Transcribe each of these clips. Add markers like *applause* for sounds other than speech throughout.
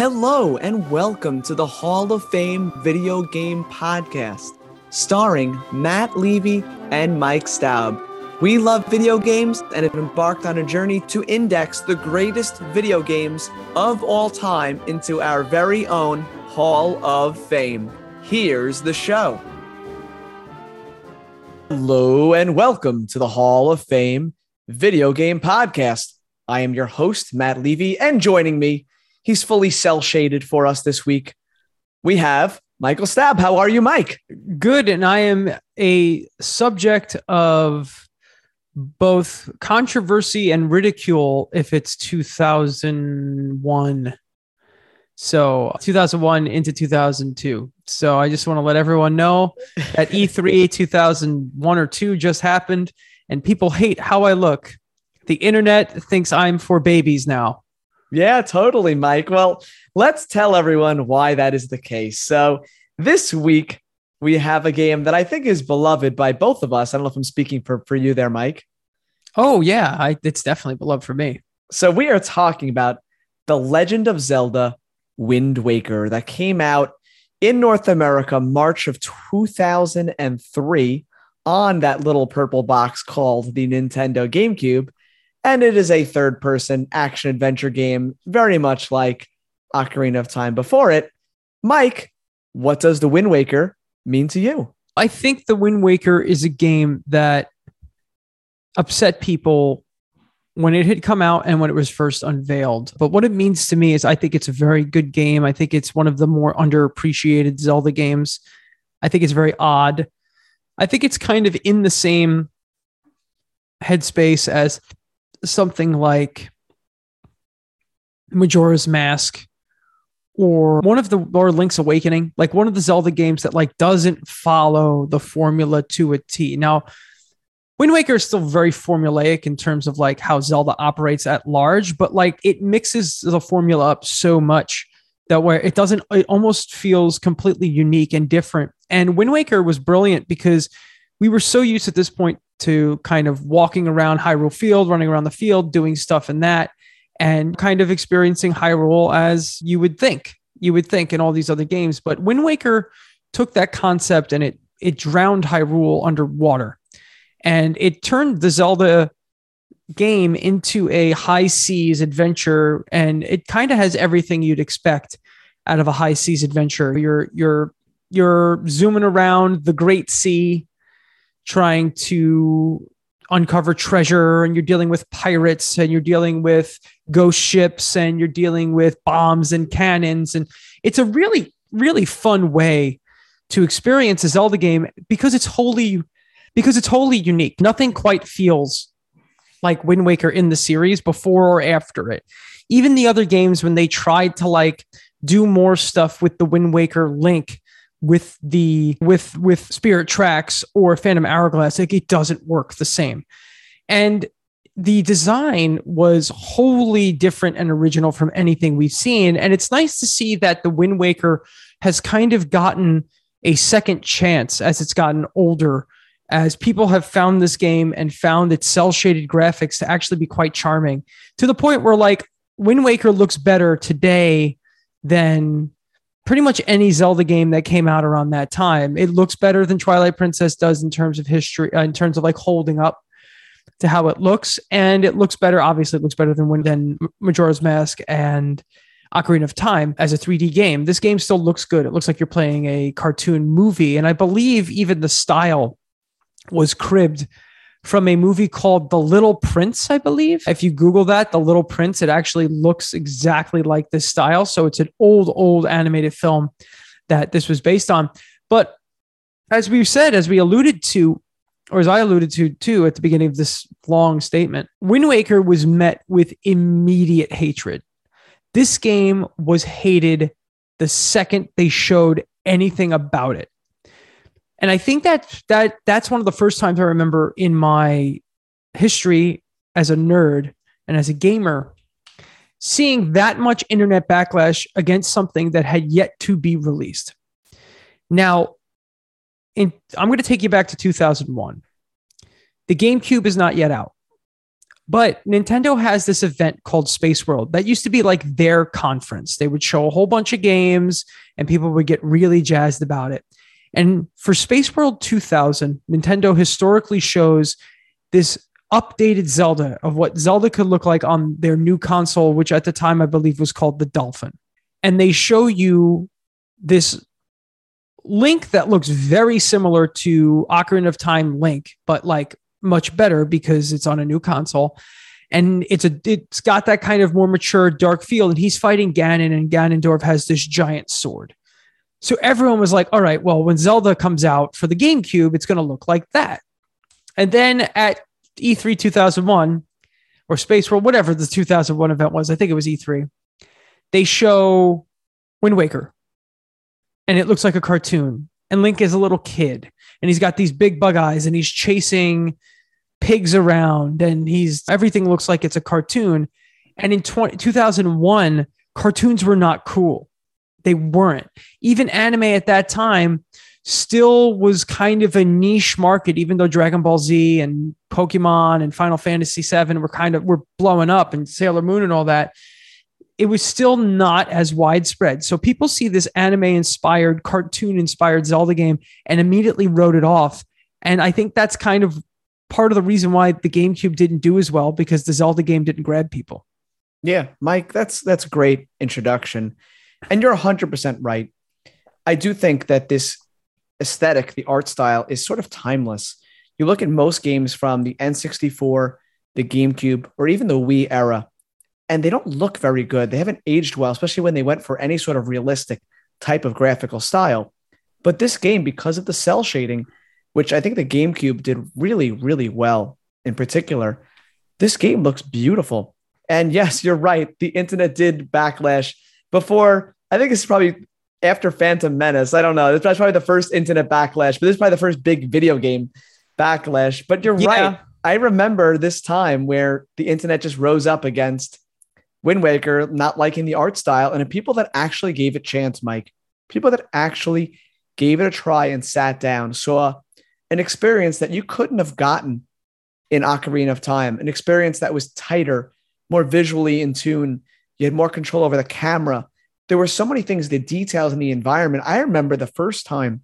Hello, and welcome to the Hall of Fame Video Game Podcast, starring Matt Levy and Mike Staub. We love video games and have embarked on a journey to index the greatest video games of all time into our very own Hall of Fame. Here's the show. Hello, and welcome to the Hall of Fame Video Game Podcast. I am your host, Matt Levy, and joining me, he's fully cell shaded for us this week. We have Michael Staub. How are you, Mike? Good. And I am a subject of both controversy and ridicule if it's 2001. So 2001 into 2002. So I just want to let everyone know that E3 *laughs* 2001 or 2 just happened and people hate how I look the internet thinks I'm for babies now. Yeah, totally, Mike. Well, let's tell everyone why that is the case. So, this week we have a game that I think is beloved by both of us. I don't know if I'm speaking for, for you there, Mike. Oh, yeah, I, it's definitely beloved for me. So, we are talking about The Legend of Zelda Wind Waker that came out in North America March of 2003 on that little purple box called the Nintendo GameCube. And it is a third person action adventure game, very much like Ocarina of Time before it. Mike, what does the Wind Waker mean to you? I think the Wind Waker is a game that upset people when it had come out and when it was first unveiled. But what it means to me is I think it's a very good game. I think it's one of the more underappreciated Zelda games. I think it's very odd. I think it's kind of in the same headspace as something like Majora's Mask or one of the or Link's Awakening, like one of the Zelda games that like doesn't follow the formula to a T. Now, Wind Waker is still very formulaic in terms of like how Zelda operates at large, but like it mixes the formula up so much that where it doesn't it almost feels completely unique and different. And Wind Waker was brilliant because we were so used at this point to kind of walking around Hyrule Field, running around the field, doing stuff in that, and kind of experiencing Hyrule as you would think, you would think in all these other games. But Wind Waker took that concept and it it drowned Hyrule underwater, and it turned the Zelda game into a high seas adventure, and it kind of has everything you'd expect out of a high seas adventure. You're you're you're zooming around the Great Sea trying to uncover treasure and you're dealing with pirates and you're dealing with ghost ships and you're dealing with bombs and cannons and it's a really really fun way to experience a Zelda game because it's wholly because it's wholly unique. Nothing quite feels like Wind Waker in the series before or after it. Even the other games when they tried to like do more stuff with the Wind Waker link with the with with Spirit Tracks or Phantom Hourglass, like it doesn't work the same. And the design was wholly different and original from anything we've seen. And it's nice to see that the Wind Waker has kind of gotten a second chance as it's gotten older, as people have found this game and found its cell shaded graphics to actually be quite charming to the point where like Wind Waker looks better today than pretty much any Zelda game that came out around that time. It looks better than Twilight Princess does in terms of history, uh, in terms of like holding up to how it looks, and it looks better. Obviously, it looks better than than Majora's Mask and Ocarina of Time as a 3D game. This game still looks good. It looks like you're playing a cartoon movie, and I believe even the style was cribbed from a movie called The Little Prince, I believe. If you Google that, The Little Prince, it actually looks exactly like this style. So it's an old, old animated film that this was based on. But as we said, as we alluded to, or as I alluded to too at the beginning of this long statement, Wind Waker was met with immediate hatred. This game was hated the second they showed anything about it. And I think that that that's one of the first times I remember in my history as a nerd and as a gamer seeing that much internet backlash against something that had yet to be released. Now, in, I'm going to take you back to 2001. The GameCube is not yet out, But Nintendo has this event called Space World that used to be like their conference. They would show a whole bunch of games and people would get really jazzed about it. And for Space World 2000, Nintendo historically shows this updated Zelda of what Zelda could look like on their new console, which at the time I believe was called the Dolphin. And they show you this Link that looks very similar to Ocarina of Time Link, but like much better because it's on a new console. And it's a it's got that kind of more mature dark feel. And he's fighting Ganon, and Ganondorf has this giant sword. So everyone was like, all right, well, when Zelda comes out for the GameCube, it's going to look like that. And then at E3 2001 or Space World, whatever the 2001 event was, I think it was E3, they show Wind Waker and it looks like a cartoon. And Link is a little kid and he's got these big bug eyes and he's chasing pigs around and he's everything looks like it's a cartoon. And in 20, 2001, cartoons were not cool. They weren't. Even anime at that time still was kind of a niche market, even though Dragon Ball Z and Pokemon and Final Fantasy VII were kind of were blowing up and Sailor Moon and all that it was still not as widespread. So people see this anime inspired, cartoon inspired Zelda game and immediately wrote it off. And I think that's kind of part of the reason why the GameCube didn't do as well because the Zelda game didn't grab people. Yeah, Mike, that's that's a great introduction. And you're 100% right. I do think that this aesthetic, the art style is sort of timeless. You look at most games from the N64, the GameCube, or even the Wii era, and they don't look very good. They haven't aged well, especially when they went for any sort of realistic type of graphical style. But this game, because of the cell shading, which I think the GameCube did really, really well in particular, this game looks beautiful. And yes, you're right. The internet did backlash before. I think it's probably after Phantom Menace. I don't know. That's probably the first internet backlash, but this is probably the first big video game backlash. But you're yeah. right. I remember this time where the internet just rose up against Wind Waker not liking the art style, and people that actually gave it a chance, Mike, people that actually gave it a try and sat down, saw an experience that you couldn't have gotten in Ocarina of Time, an experience that was tighter, more visually in tune. You had more control over the camera. There were so many things, the details in the environment. I remember the first time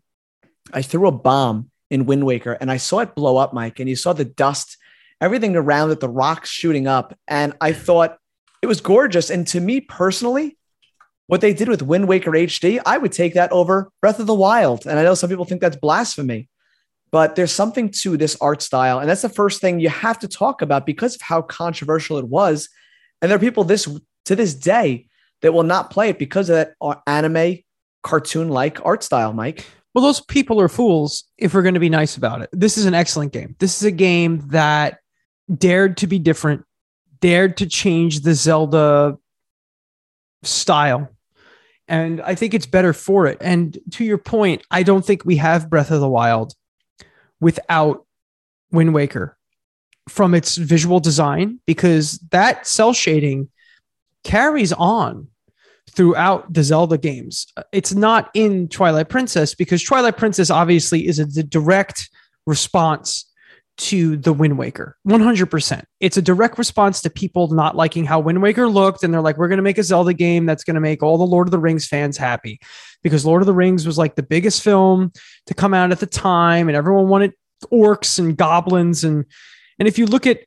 I threw a bomb in Wind Waker and I saw it blow up, Mike, and you saw the dust, everything around it, the rocks shooting up. And I thought, it was gorgeous. And to me personally, what they did with Wind Waker HD, I would take that over Breath of the Wild. And I know some people think that's blasphemy, but there's something to this art style. And that's the first thing you have to talk about because of how controversial it was. And there are people this to this day that will not play it because of that anime cartoon like art style, Mike. Well, those people are fools if we're going to be nice about it. This is an excellent game. This is a game that dared to be different, dared to change the Zelda style. And I think it's better for it. And to your point, I don't think we have Breath of the Wild without Wind Waker from its visual design, because that cell shading carries on throughout the Zelda games. It's not in Twilight Princess because Twilight Princess obviously is a direct response to the Wind Waker. 100%. It's a direct response to people not liking how Wind Waker looked. And they're like, we're going to make a Zelda game that's going to make all the Lord of the Rings fans happy because Lord of the Rings was like the biggest film to come out at the time. And everyone wanted orcs and goblins. And, and if you look at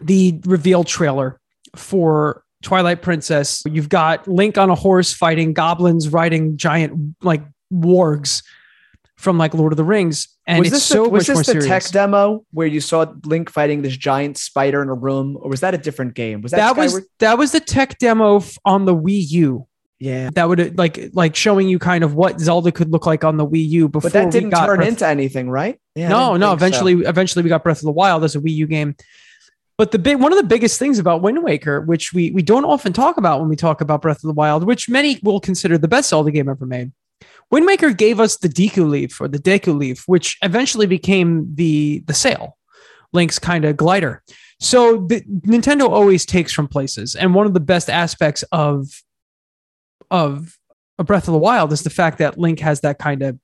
the reveal trailer for Twilight Princess, you've got Link on a horse fighting goblins riding giant like wargs from like Lord of the Rings. And was this so the, was this the tech demo where you saw Link fighting this giant spider in a room, or was that a different game? Was that that Skyward? was that was the tech demo on the Wii U? Yeah, that would like like showing you kind of what Zelda could look like on the Wii U before. But that didn't turn Breath into anything, right? Yeah, no, no. Eventually, so. eventually, we got Breath of the Wild as a Wii U game. But the big one of the biggest things about Wind Waker, which we we don't often talk about when we talk about Breath of the Wild, which many will consider the best Zelda game ever made, Wind Waker gave us the Deku Leaf or the Deku Leaf, which eventually became the the sail, Link's kind of glider. So the, Nintendo always takes from places, and one of the best aspects of of a Breath of the Wild is the fact that Link has that kind of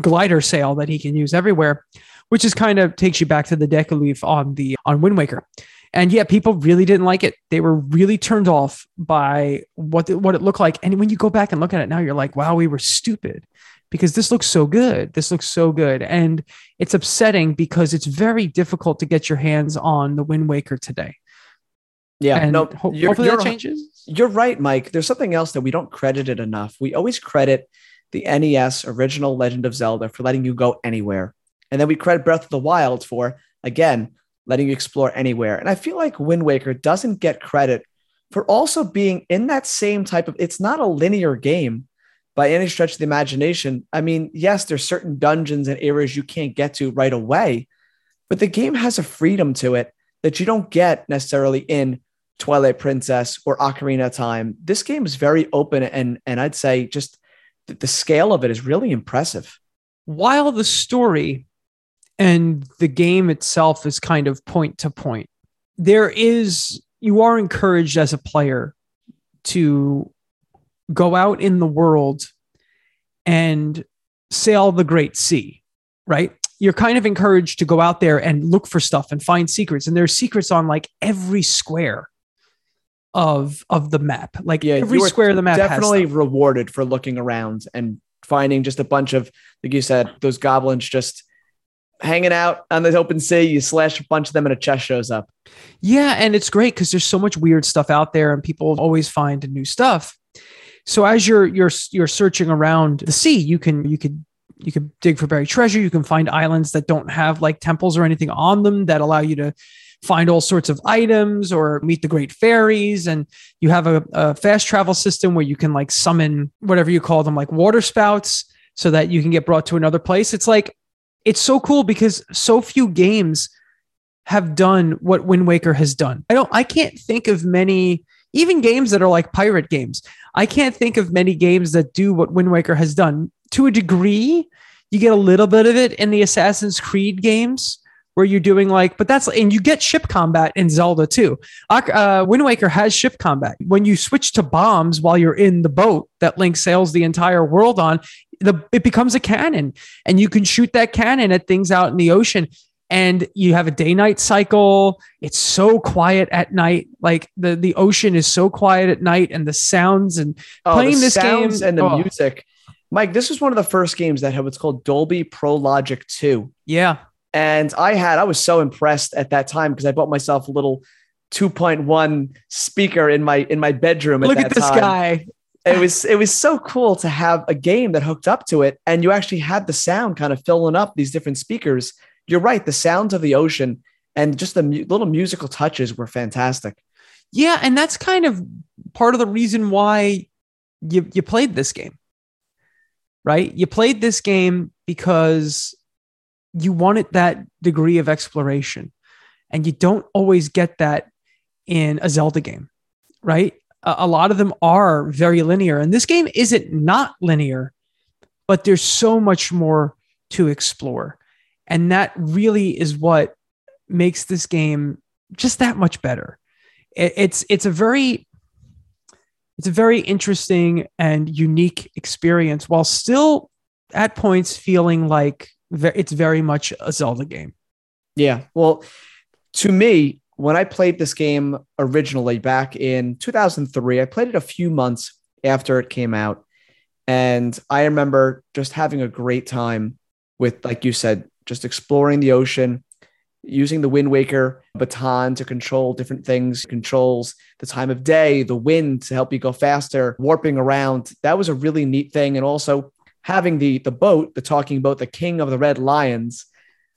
glider sail that he can use everywhere, which is kind of takes you back to the Deku Leaf on the on Wind Waker. And yeah, people really didn't like it. They were really turned off by what the, what it looked like. And when you go back and look at it now, you're like, wow, we were stupid because this looks so good. This looks so good. And it's upsetting because it's very difficult to get your hands on the Wind Waker today. Yeah, And no, ho- you're, hopefully you're, that changes. you're right, Mike. There's something else that we don't credit it enough. We always credit the NES original Legend of Zelda for letting you go anywhere. And then we credit Breath of the Wild for, again, letting you explore anywhere. And I feel like Wind Waker doesn't get credit for also being in that same type of, it's not a linear game by any stretch of the imagination. I mean, yes, there's certain dungeons and areas you can't get to right away, but the game has a freedom to it that you don't get necessarily in Twilight Princess or Ocarina of Time. This game is very open and and I'd say just the, scale of it is really impressive. While the story and the game itself is kind of point to point, there is, you are encouraged as a player to go out in the world and sail the great sea, right? You're kind of encouraged to go out there and look for stuff and find secrets. And there's secrets on like every square of of the map. Like Yeah, every square of the map Definitely rewarded for looking around and finding just a bunch of, like you said, those goblins just hanging out on the open sea. You slash a bunch of them and a chest shows up. Yeah, and it's great because there's so much weird stuff out there, and people always find new stuff. So as you're you're you're searching around the sea, you can you could you could dig for buried treasure. You can find islands that don't have like temples or anything on them that allow you to find all sorts of items or meet the great fairies. And you have a, a fast travel system where you can like summon whatever you call them, like water spouts, so that you can get brought to another place. It's like it's so cool because so few games have done what Wind Waker has done. I don't I can't think of many even games that are like pirate games. I can't think of many games that do what Wind Waker has done. To a degree, you get a little bit of it in the Assassin's Creed games where you're doing like, but that's and you get ship combat in Zelda too. Uh, Wind Waker has ship combat. When you switch to bombs while you're in the boat that Link sails the entire world on, the it becomes a cannon, and you can shoot that cannon at things out in the ocean. And you have a day night cycle. It's so quiet at night. Like the, the ocean is so quiet at night, and the sounds and Oh, Playing this game- and the oh. music. Mike, this was one of the first games that had what's called Dolby Pro Logic 2. yeah, And I had, I was so impressed at that time because I bought myself a little 2.1 speaker in my in my bedroom. At look that at this time. guy. It was it was so cool to have a game that hooked up to it, and you actually had the sound kind of filling up these different speakers. You're right, the sounds of the ocean and just the mu- little musical touches were fantastic. Yeah, and that's kind of part of the reason why you you played this game. Right? You played this game because you wanted that degree of exploration. And you don't always get that in a Zelda game, right? A, a lot of them are very linear, and this game isn't not linear, but there's so much more to explore. And that really is what makes this game just that much better it- it's it's a very it's a very interesting and unique experience while still at points feeling like it's very much a Zelda game. Yeah. Well, to me, when I played this game originally back in 2003, I played it a few months after it came out. And I remember just having a great time with, like you said, just exploring the ocean, using the Wind Waker baton to control different things, controls the time of day, the wind to help you go faster, warping around. That was a really neat thing. And also having the the boat, the talking boat, the king of the red lions,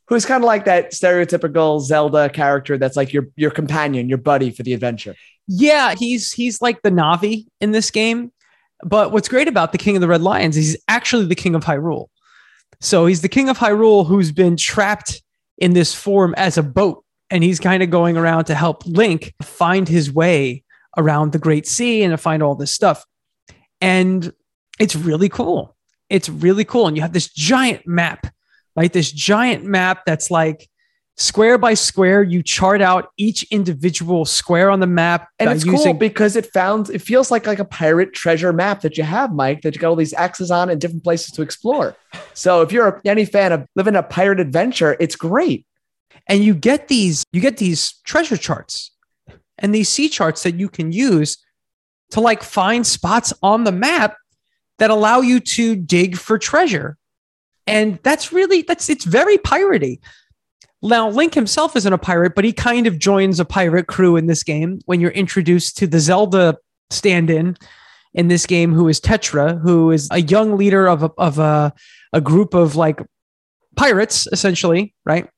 who's kind of like that stereotypical Zelda character that's like your your companion, your buddy for the adventure. Yeah, he's he's like the Navi in this game. But what's great about the King of the Red Lions is he's actually the King of Hyrule. So he's the King of Hyrule who's been trapped in this form as a boat, and he's kind of going around to help Link find his way around the Great Sea and to find all this stuff. And it's really cool. It's really cool. And you have this giant map, right? This giant map that's like square by square. You chart out each individual square on the map. And it's cool because it found it feels like like a pirate treasure map that you have, Mike, that you got all these axes on and different places to explore. So if you're any fan of living a pirate adventure, it's great. and you get these you get these treasure charts and these sea charts that you can use to like find spots on the map that allow you to dig for treasure. And that's really that's it's very piratey. Now link himself isn't a pirate but he kind of joins a pirate crew in this game when you're introduced to the zelda stand-in in this game who is tetra who is a young leader of a, of a, a group of like pirates essentially right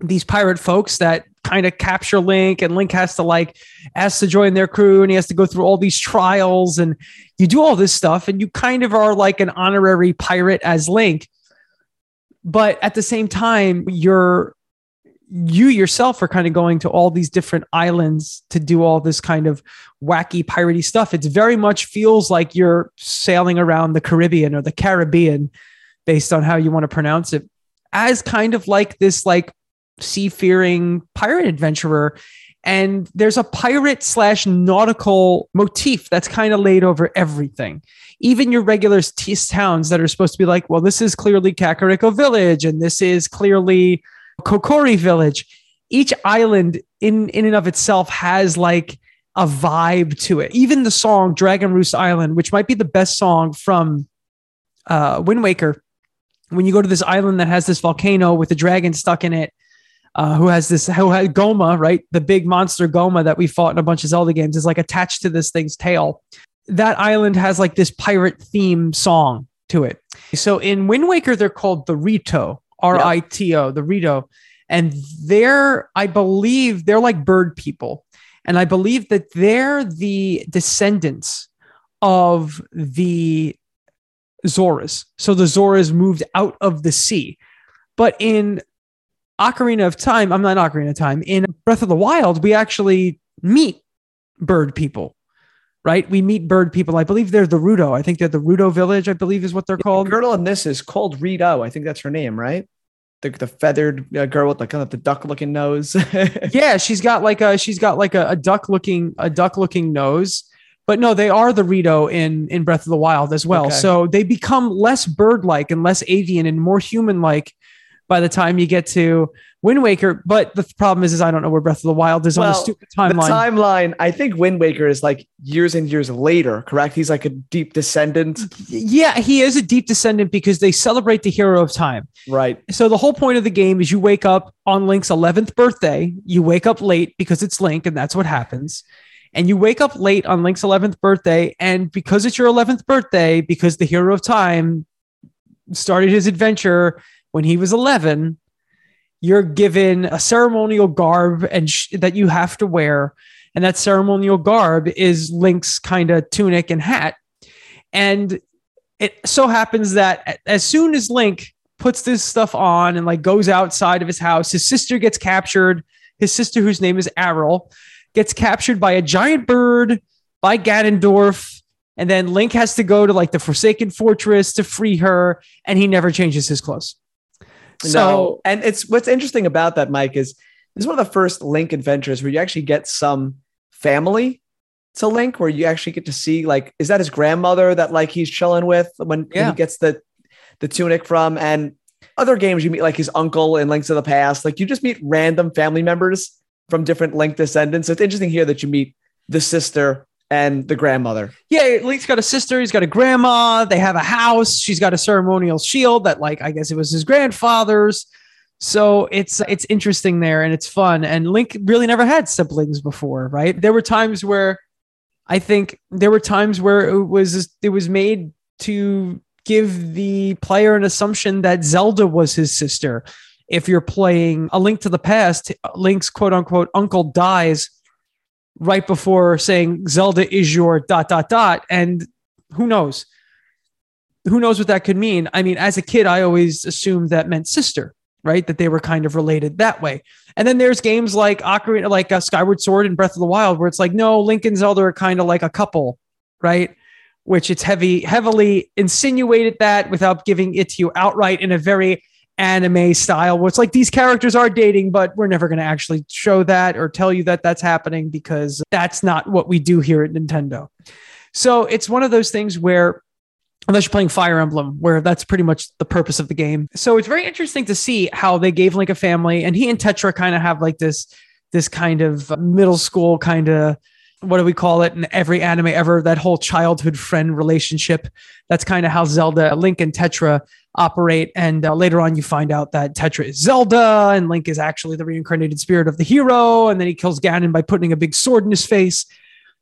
these pirate folks that kind of capture Link, and Link has to like ask to join their crew, and he has to go through all these trials, and you do all this stuff, and you kind of are like an honorary pirate as Link. But at the same time, you're you yourself are kind of going to all these different islands to do all this kind of wacky piratey stuff. It very much feels like you're sailing around the Caribbean or the Caribbean, based on how you want to pronounce it, as kind of like this like seafaring pirate adventurer. And there's a pirate slash nautical motif that's kind of laid over everything. Even your regular t- towns that are supposed to be like, well, this is clearly Kakariko Village and this is clearly Kokiri Village. Each island in, in and of itself has like a vibe to it. Even the song Dragon Roost Island, which might be the best song from uh, Wind Waker, when you go to this island that has this volcano with a dragon stuck in it, uh, who has this who had Gohma, right? The big monster Gohma that we fought in a bunch of Zelda games is like attached to this thing's tail. That island has like this pirate theme song to it. So in Wind Waker, they're called the Rito, R I T O, the Rito. And they're, I believe, they're like bird people. And I believe that they're the descendants of the Zoras. So the Zoras moved out of the sea. But in Ocarina of Time, I'm not Ocarina of Time, in Breath of the Wild, we actually meet bird people, right? We meet bird people. I believe they're the Rudo. I think they're the Rudo village, I believe is what they're called. The girl in this is called Rito. I think that's her name, right? The, the feathered uh, girl with the kind of the duck looking nose. *laughs* yeah, she's got like a she's got like a, a duck looking a duck looking nose. But no, they are the Rito in in Breath of the Wild as well. Okay. So they become less bird like and less avian and more human like by the time you get to Wind Waker. But the problem is, is I don't know where Breath of the Wild is well, on the stupid timeline. The timeline, I think Wind Waker is like years and years later, correct? He's like a deep descendant. Yeah, he is a deep descendant because they celebrate the hero of time. Right. So the whole point of the game is you wake up on Link's 11th birthday. You wake up late because it's Link, and that's what happens. And you wake up late on Link's 11th birthday. And because it's your 11th birthday, because the hero of time started his adventure when he was 11, you're given a ceremonial garb and sh- that you have to wear. And that ceremonial garb is Link's kind of tunic and hat. And it so happens that as soon as Link puts this stuff on and like goes outside of his house, his sister gets captured. His sister, whose name is Aryll, gets captured by a giant bird by Ganondorf. And then Link has to go to like the Forsaken Fortress to free her, and he never changes his clothes. So, no. and it's what's interesting about that, Mike, is this is one of the first Link adventures where you actually get some family to Link, where you actually get to see like, is that his grandmother that like he's chilling with when, yeah. when he gets the the tunic from? And other games you meet like his uncle in Links of the Past, like you just meet random family members from different Link descendants. So it's interesting here that you meet the sister and the grandmother. Yeah, Link's got a sister. He's got a grandma. They have a house. She's got a ceremonial shield that, like, I guess it was his grandfather's. So it's it's interesting there and it's fun. And Link really never had siblings before, right? There were times where I think there were times where it was it was made to give the player an assumption that Zelda was his sister. If you're playing a Link to the Past, Link's quote unquote uncle dies right before saying Zelda is your dot dot dot. And who knows? Who knows what that could mean? I mean, as a kid, I always assumed that meant sister, right? That they were kind of related that way. And then there's games like Ocarina, like uh, Skyward Sword and Breath of the Wild, where it's like, no, Link and Zelda are kind of like a couple, right? Which it's heavy, heavily insinuated that without giving it to you outright in a very anime style where it's like these characters are dating, but we're never going to actually show that or tell you that that's happening because that's not what we do here at Nintendo. So it's one of those things where unless you're playing Fire Emblem, where that's pretty much the purpose of the game. So it's very interesting to see how they gave Link a family, and he and Tetra kind of have like this this kind of middle school kind of what do we call it in every anime ever that whole childhood friend relationship that's kind of how zelda link and tetra operate. And uh, later on you find out that tetra is zelda and link is actually the reincarnated spirit of the hero and then he kills ganon by putting a big sword in his face.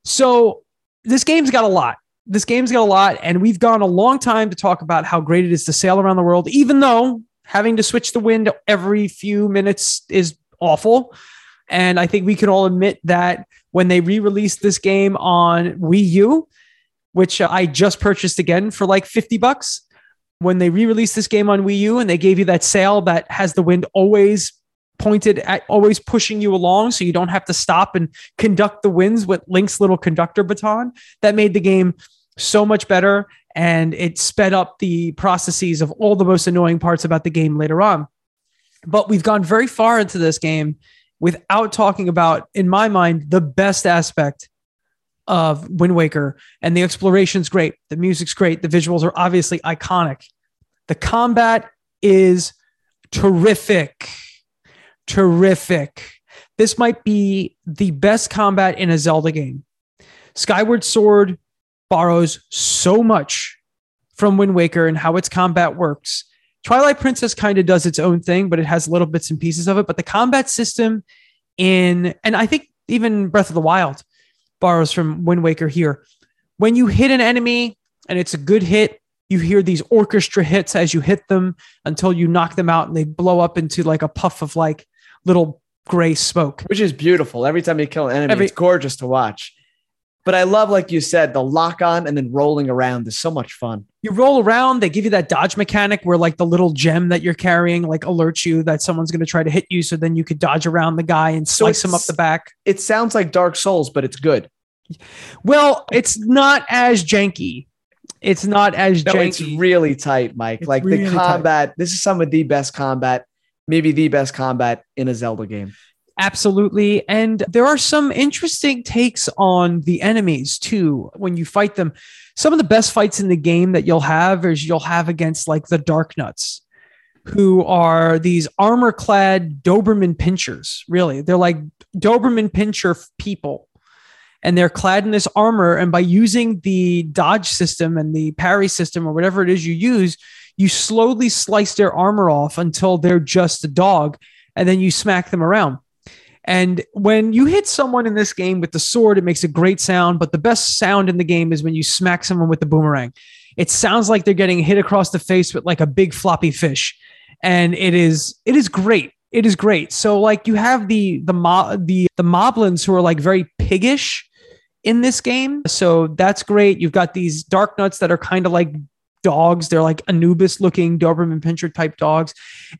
So this game's got a lot. This game's got a lot and we've gone a long time to talk about how great it is to sail around the world even though having to switch the wind every few minutes is awful. And I think we can all admit that when they re released this game on Wii U, which I just purchased again for like 50 bucks, when they re released this game on Wii U and they gave you that sail that has the wind always pointed at always pushing you along so you don't have to stop and conduct the winds with Link's little conductor baton, that made the game so much better and it sped up the processes of all the most annoying parts about the game later on. But we've gone very far into this game without talking about, in my mind, the best aspect of Wind Waker. And the exploration's great. The music's great. The visuals are obviously iconic. The combat is terrific. Terrific. This might be the best combat in a Zelda game. Skyward Sword borrows so much from Wind Waker and how its combat works. Twilight Princess kind of does its own thing, but it has little bits and pieces of it. But the combat system in, and I think even Breath of the Wild borrows from Wind Waker here. When you hit an enemy and it's a good hit, you hear these orchestra hits as you hit them until you knock them out and they blow up into like a puff of like little gray smoke. Which is beautiful. Every time you kill an enemy, Every, it's gorgeous to watch. But I love, like you said, the lock on and then rolling around is so much fun. You roll around, they give you that dodge mechanic where like the little gem that you're carrying like alerts you that someone's going to try to hit you. So then you could dodge around the guy and slice so him up the back. It sounds like Dark Souls, but it's good. Well, it's not as janky. It's not as no, janky. It's really tight, Mike. It's like really the combat, tight. this is some of the best combat, maybe the best combat in a Zelda game. Absolutely. And there are some interesting takes on the enemies too when you fight them. Some of the best fights in the game that you'll have is you'll have against like the Dark Darknuts, who are these armor clad Doberman pinschers. Really, they're like Doberman pinscher people. And they're clad in this armor. And by using the dodge system and the parry system or whatever it is you use, you slowly slice their armor off until they're just a dog. And then you smack them around. And when you hit someone in this game with the sword, it makes a great sound. But the best sound in the game is when you smack someone with the boomerang. It sounds like they're getting hit across the face with like a big floppy fish, and it is it is great. It is great. So like you have the the mob the the moblins who are like very piggish in this game. So that's great. You've got these Darknuts that are kind of like dogs. They're like Anubis looking Doberman Pinscher type dogs.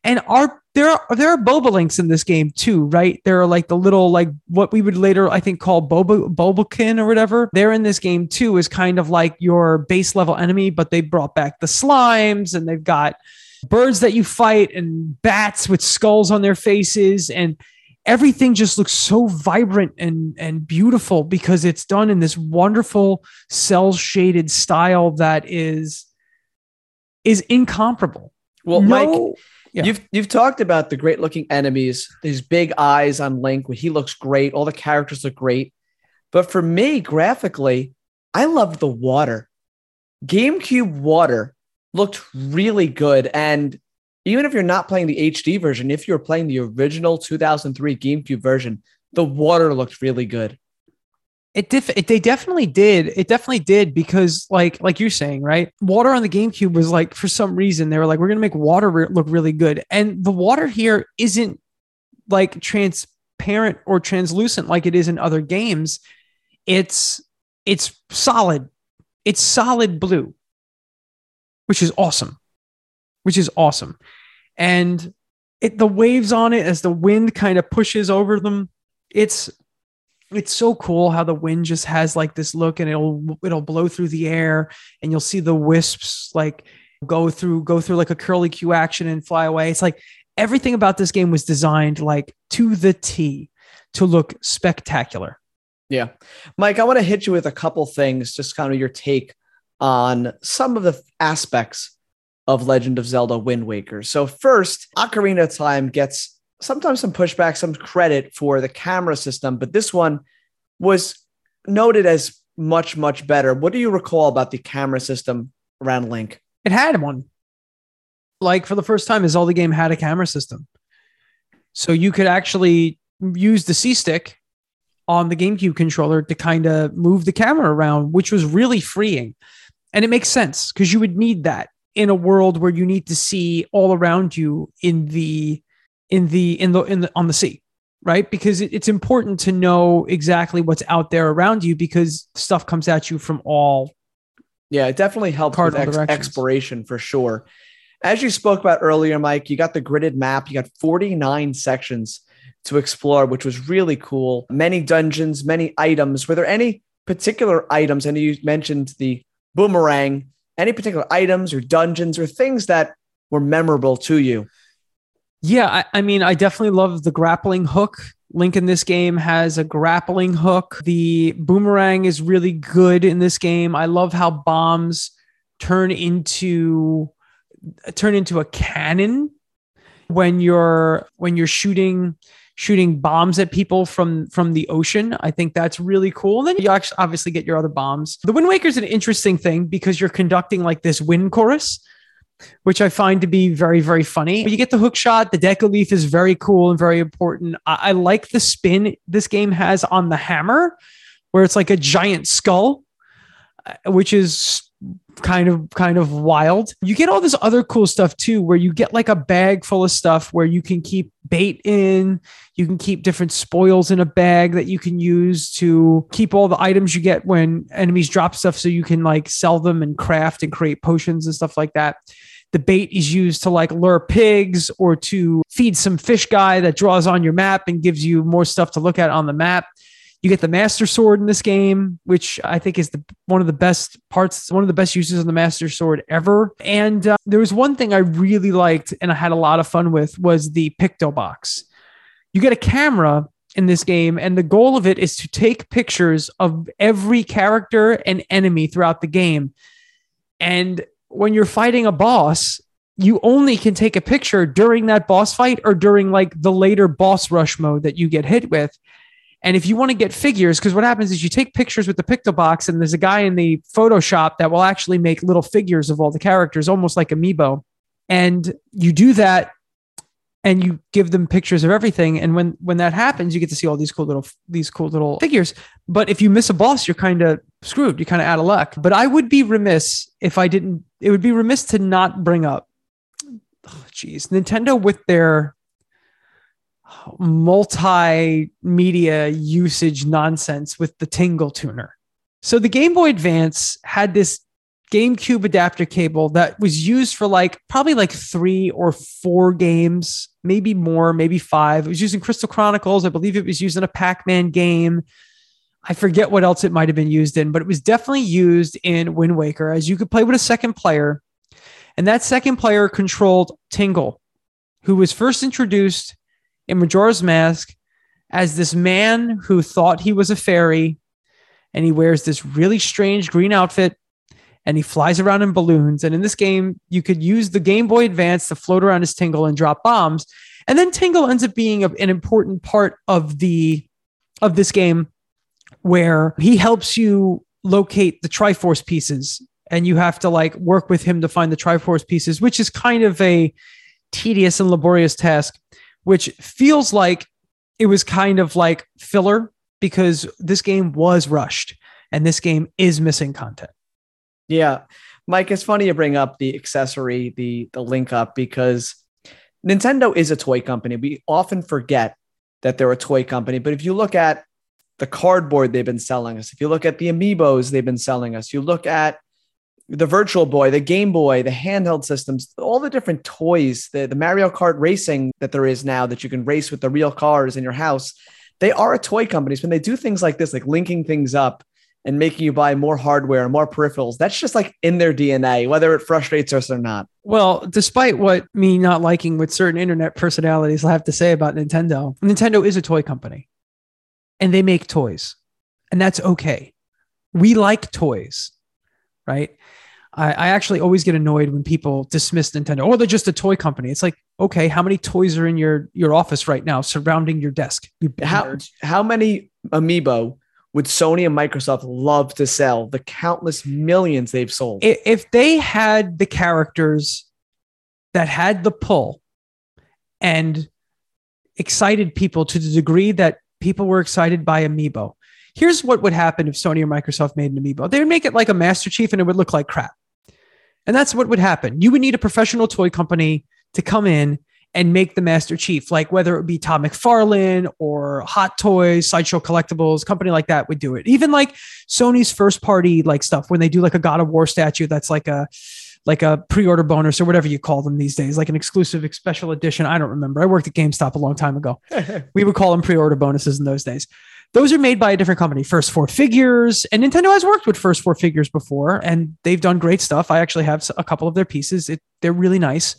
And our there are there are bobolinks in this game too, right? There are like the little like what we would later I think call bobo bobokin or whatever. They're in this game too is kind of like your base level enemy, but they brought back the slimes and they've got birds that you fight and bats with skulls on their faces and everything just looks so vibrant and and beautiful because it's done in this wonderful cell shaded style that is is incomparable. Well, no, Mike, yeah. you've you've talked about the great looking enemies, these big eyes on Link. Where he looks great. All the characters look great. But for me, graphically, I loved the water. GameCube water looked really good. And even if you're not playing the HD version, if you're playing the original 2003 GameCube version, the water looked really good. It, it they definitely did. It definitely did because like like you're saying, right? Water on the GameCube was like for some reason they were like we're going to make water re- look really good. And the water here isn't like transparent or translucent like it is in other games. It's it's solid. It's solid blue. Which is awesome. Which is awesome. And it the waves on it as the wind kind of pushes over them. It's it's so cool how the wind just has like this look and it'll it'll blow through the air and you'll see the wisps like go through go through like a curly Q action and fly away. It's like everything about this game was designed like to the T to look spectacular. Yeah. Mike, I want to hit you with a couple things, just kind of your take on some of the aspects of Legend of Zelda Wind Waker. So, first, Ocarina of Time gets sometimes some pushback, some credit for the camera system, but this one was noted as much, much better. What do you recall about the camera system around Link? It had one. Like for the first time, the game had a camera system. So you could actually use the C stick on the GameCube controller to kind of move the camera around, which was really freeing. And it makes sense because you would need that in a world where you need to see all around you in the in the in the in the on the sea right? Because it, it's important to know exactly what's out there around you because stuff comes at you from all yeah it definitely helps with ex- exploration for sure. As you spoke about earlier mike you got the gridded map. You got 49 sections to explore which was really cool. Many dungeons many items. Were there any particular items? And you mentioned the boomerang any particular items or dungeons or things that were memorable to you? Yeah, I, I, mean, I definitely love the grappling hook. Link in this game has a grappling hook. The boomerang is really good in this game. I love how bombs turn into turn into a cannon when you're when you're shooting shooting bombs at people from from the ocean. I think that's really cool. And then you actually obviously get your other bombs. The Wind Waker is an interesting thing because you're conducting like this wind chorus, which I find to be very very funny. You get the hook shot. The Deku Leaf is very cool and very important. I, I like the spin this game has on the hammer, where it's like a giant skull, uh, which is kind of kind of wild. You get all this other cool stuff too where you get like a bag full of stuff where you can keep bait in, you can keep different spoils in a bag that you can use to keep all the items you get when enemies drop stuff so you can like sell them and craft and create potions and stuff like that. The bait is used to like lure pigs or to feed some fish guy that draws on your map and gives you more stuff to look at on the map. You get the Master Sword in this game, which I think is the one of the best parts, one of the best uses of the Master Sword ever. And uh, there was one thing I really liked and I had a lot of fun with was the Picto Box. You get a camera in this game, and the goal of it is to take pictures of every character and enemy throughout the game. And when you're fighting a boss, you only can take a picture during that boss fight or during like the later boss rush mode that you get hit with. And if you want to get figures, because what happens is you take pictures with the Pictobox, and there's a guy in the Photoshop that will actually make little figures of all the characters, almost like Amiibo. And you do that and you give them pictures of everything. And when when that happens, you get to see all these cool little these cool little figures. But if you miss a boss, you're kind of screwed. You're kind of out of luck. But I would be remiss if I didn't, it would be remiss to not bring up, oh, geez, Nintendo with their multimedia usage nonsense with the Tingle tuner. So the Game Boy Advance had this GameCube adapter cable that was used for like probably like three or four games, maybe more, maybe five. It was using Crystal Chronicles. I believe it was used in a Pac Man game. I forget what else it might have been used in, but it was definitely used in Wind Waker as you could play with a second player. And that second player controlled Tingle, who was first introduced in Majora's Mask as this man who thought he was a fairy and he wears this really strange green outfit and he flies around in balloons. And in this game, you could use the Game Boy Advance to float around his Tingle and drop bombs. And then Tingle ends up being an important part of the of this game where he helps you locate the Triforce pieces and you have to like work with him to find the Triforce pieces, which is kind of a tedious and laborious task which feels like it was kind of like filler because this game was rushed and this game is missing content. Yeah. Mike, it's funny you bring up the accessory, the the link up because Nintendo is a toy company. We often forget that they're a toy company, but if you look at the cardboard they've been selling us, if you look at the amiibos they've been selling us, you look at the Virtual Boy, the Game Boy, the handheld systems, all the different toys, the, the Mario Kart racing that there is now that you can race with the real cars in your house, they are a toy companies. When they do things like this, like linking things up and making you buy more hardware, more peripherals, that's just like in their DNA, whether it frustrates us or not. Well, despite what me not liking with certain internet personalities have to say about Nintendo, Nintendo is a toy company and they make toys, and that's okay. We like toys right? I, I actually always get annoyed when people dismiss Nintendo. Oh, they're just a toy company. It's like, okay, how many toys are in your your office right now surrounding your desk? You How how many amiibo would Sony and Microsoft love to sell? The countless millions they've sold. If they had the characters that had the pull and excited people to the degree that people were excited by Amiibo. Here's what would happen if Sony or Microsoft made an Amiibo. They would make it like a Master Chief and it would look like crap. And that's what would happen. You would need a professional toy company to come in and make the Master Chief, like whether it would be Todd McFarlane or Hot Toys, Sideshow Collectibles, company like that would do it. Even like Sony's first party like stuff when they do like a God of War statue that's like a like a pre-order bonus or whatever you call them these days, like an exclusive special edition. I don't remember. I worked at GameStop a long time ago. *laughs* We would call them pre-order bonuses in those days. Those are made by a different company, First Four Figures, and Nintendo has worked with First Four Figures before, and they've done great stuff. I actually have a couple of their pieces; it, they're really nice.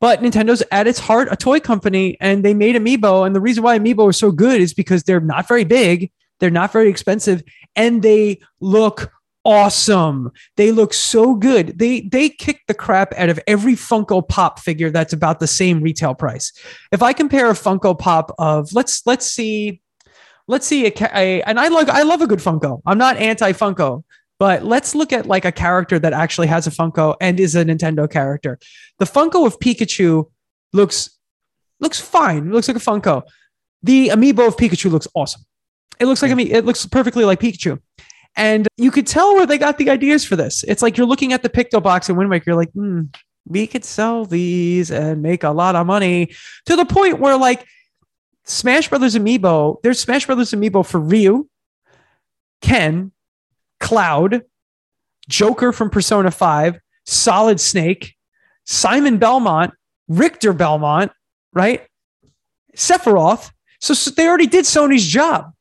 But Nintendo's at its heart a toy company, and they made Amiibo. And the reason why Amiibo is so good is because they're not very big, they're not very expensive, and they look awesome. They look so good. They they kick the crap out of every Funko Pop figure that's about the same retail price. If I compare a Funko Pop of let's let's see let's see a, a and I like I love a good Funko. I'm not anti Funko, but let's look at like a character that actually has a Funko and is a Nintendo character. The Funko of Pikachu looks looks fine. It looks like a Funko. The amiibo of Pikachu looks awesome. It looks like I mean, it looks perfectly like Pikachu. And you could tell where they got the ideas for this. It's like you're looking at the Picto box in Wind Waker, you're like, hmm, we could sell these and make a lot of money to the point where like Smash Brothers Amiibo, there's Smash Brothers Amiibo for Ryu, Ken, Cloud, Joker from Persona 5, Solid Snake, Simon Belmont, Richter Belmont, right? Sephiroth. So, so they already did Sony's job,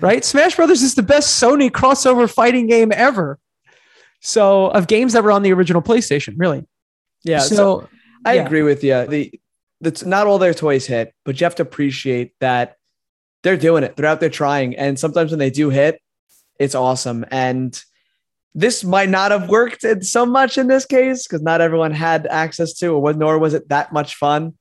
right? Smash Brothers is the best Sony crossover fighting game ever. So, of games that were on the original PlayStation, really. yeah. So, So, I yeah. agree with you. The that's not all their toys hit, but you have to appreciate that they're doing it. They're out there trying, and sometimes when they do hit, it's awesome. And this might not have worked so much in this case because not everyone had access to, or nor was it that much fun.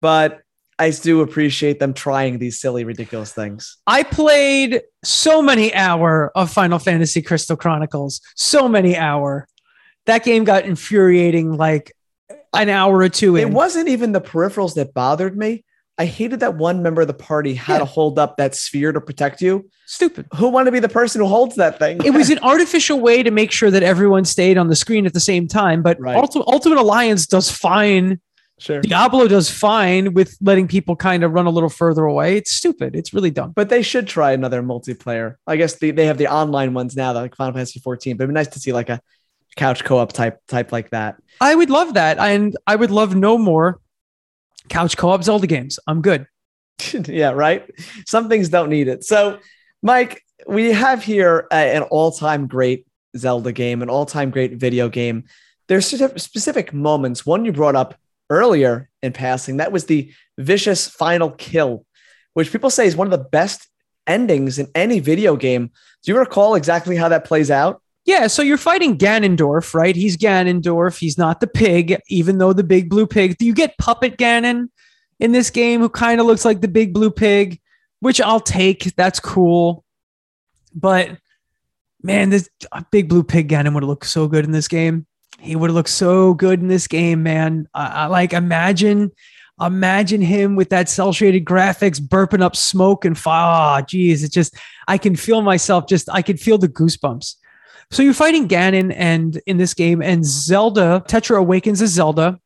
But I do appreciate them trying these silly, ridiculous things. I played so many hour of Final Fantasy Crystal Chronicles, so many hour. That game got infuriating like an hour or two in. It wasn't even the peripherals that bothered me. I hated that one member of the party had Yeah. to hold up that sphere to protect you. stupid. Who wanted to be the person who holds that thing? It was an *laughs* artificial way to make sure that everyone stayed on the screen at the same time. But Right. Ulti- Ultimate Alliance does fine. sure. Diablo does fine with letting people kind of run a little further away. It's stupid. It's really dumb. But they should try another multiplayer. I guess they, they have the online ones now, like Final Fantasy 14. But it'd be nice to see like a couch co-op type type like that. I would love that. And I would love no more couch co op Zelda games. I'm good. *laughs* yeah, right. Some things don't need it. So, Mike, we have here uh, an all-time great Zelda game, an all-time great video game. There's specific moments. One you brought up earlier in passing. That was the vicious final kill, which people say is one of the best endings in any video game. Do you recall exactly how that plays out? Yeah, so you're fighting Ganondorf, right? He's Ganondorf. He's not the pig, even though the big blue pig. Do you get Puppet Ganon in this game, who kind of looks like the big blue pig, which I'll take. That's cool. But man, this big blue pig Ganon would look so good in this game. He would look so good in this game, man. I, I like imagine, imagine him with that cell shaded graphics, burping up smoke and fire. Ah, oh, geez, it just I can feel myself. Just I can feel the goosebumps. So you're fighting Ganon and in this game, and Zelda, Tetra awakens as Zelda,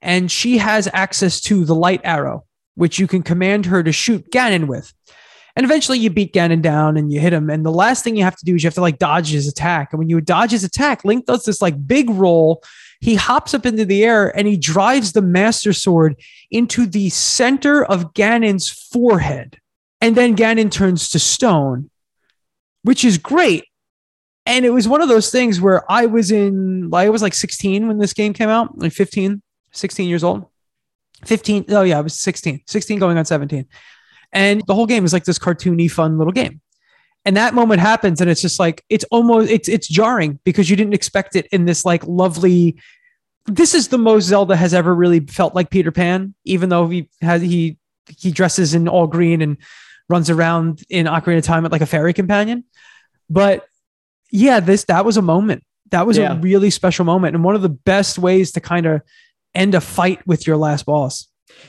and she has access to the light arrow, which you can command her to shoot Ganon with. And eventually you beat Ganon down and you hit him. And the last thing you have to do is you have to like dodge his attack. And when you dodge his attack, Link does this like big roll. He hops up into the air and he drives the Master Sword into the center of Ganon's forehead. And then Ganon turns to stone, which is great and it was one of those things where I was in, I was like 16 when this game came out, like 15, 16 years old. 15. Oh, yeah, I was 16, 16 going on 17. And the whole game is like this cartoony, fun little game. and that moment happens and it's just like it's almost it's it's jarring because you didn't expect it in this like lovely this is the most zelda has ever really felt like peter pan even though he has he he dresses in all green and runs around in ocarina of time like a fairy companion but yeah this that was a moment that was Yeah. a really special moment and one of the best ways to kind of end a fight with your last boss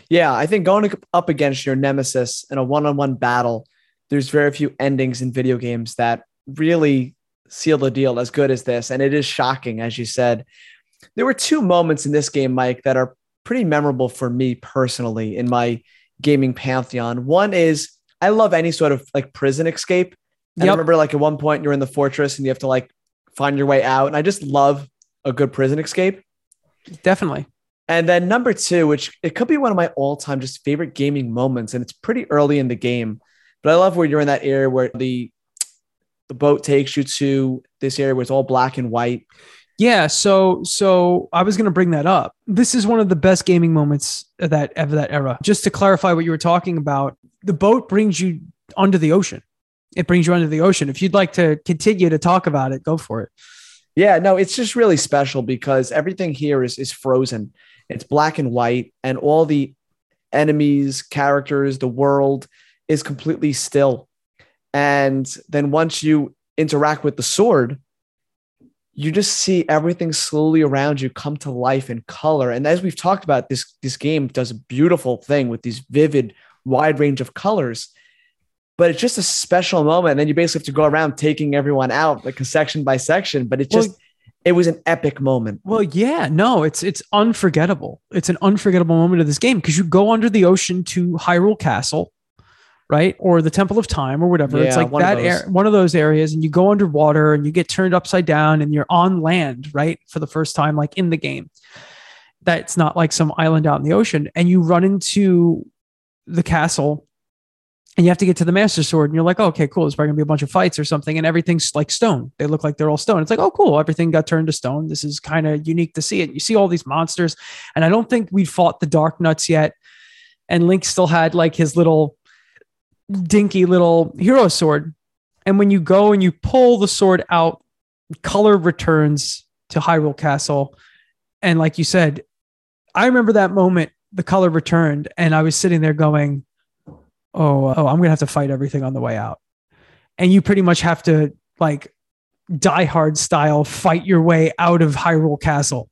Yeah, I think going up against your nemesis in a one-on-one battle, there's very few endings in video games that really seal the deal as good as this, and it is shocking, as you said. There were two moments in this game, Mike, that are pretty memorable for me personally in my gaming pantheon. One is I love any sort of like prison escape. And I remember like at one point you're in the fortress and you have to like find your way out, and I just love a good prison escape. definitely And then number two, which it could be one of my all-time just favorite gaming moments, and it's pretty early in the game, but I love where you're in that area where the the boat takes you to this area where it's all black and white. Yeah, so so I was going to bring that up. This is one of the best gaming moments of that of that era. Just to clarify what you were talking about, the boat brings you under the ocean. It brings you under the ocean. If you'd like to continue to talk about it, go for it. Yeah, no, it's just really special because everything here is is frozen. It's black and white, and all the enemies, characters, the world is completely still. And then once you interact with the sword, you just see everything slowly around you come to life in color. And as we've talked about, this this game does a beautiful thing with these vivid, wide range of colors. But it's just a special moment. And then you basically have to go around taking everyone out, like a section by section. But it Well, just it was an epic moment. Well, yeah, no, it's it's unforgettable. It's an unforgettable moment of this game because you go under the ocean to Hyrule Castle, right, or the Temple of Time, or whatever. it's like one that air, one of those areas, and you go underwater and you get turned upside down, and you're on land, right, for the first time, like in the game. That's not like some island out in the ocean, and you run into the castle. And you have to get to the Master Sword, and you're like, oh, okay, cool. There's probably gonna be a bunch of fights or something, and everything's like stone. They look like they're all stone. It's like, oh, cool. Everything got turned to stone. This is kind of unique to see it. You see all these monsters, and I don't think we'd fought the Dark Nuts yet. And Link still had like his little dinky little hero sword. And when you go and you pull the sword out, color returns to Hyrule Castle. And like you said, I remember that moment, the color returned, and I was sitting there going, Oh, oh, I'm gonna have to fight everything on the way out. And you pretty much have to like die hard style fight your way out of Hyrule Castle,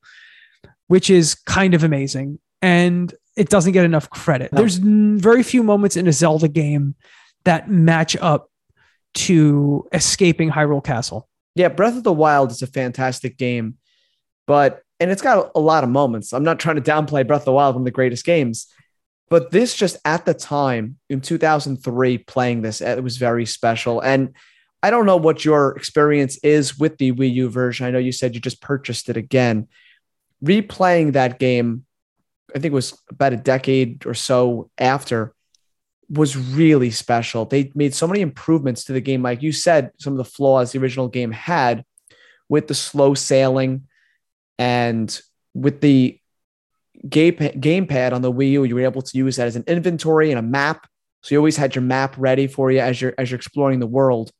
which is kind of amazing. And it doesn't get enough credit. No. There's very few moments in a Zelda game that match up to escaping Hyrule Castle. Yeah, Breath of the Wild is a fantastic game, but and it's got a lot of moments. I'm not trying to downplay Breath of the Wild, one of the greatest games, but this just at the time in 2003 playing this, it was very special. And I don't know what your experience is with the Wii U version. I know you said you just purchased it again. Replaying that game, I think it was about a decade or so after, was really special. They made so many improvements to the game. Like you said, some of the flaws the original game had with the slow sailing and with the gamepad on the Wii U, you were able to use that as an inventory and a map. So you always had your map ready for you as you're as you're exploring the world.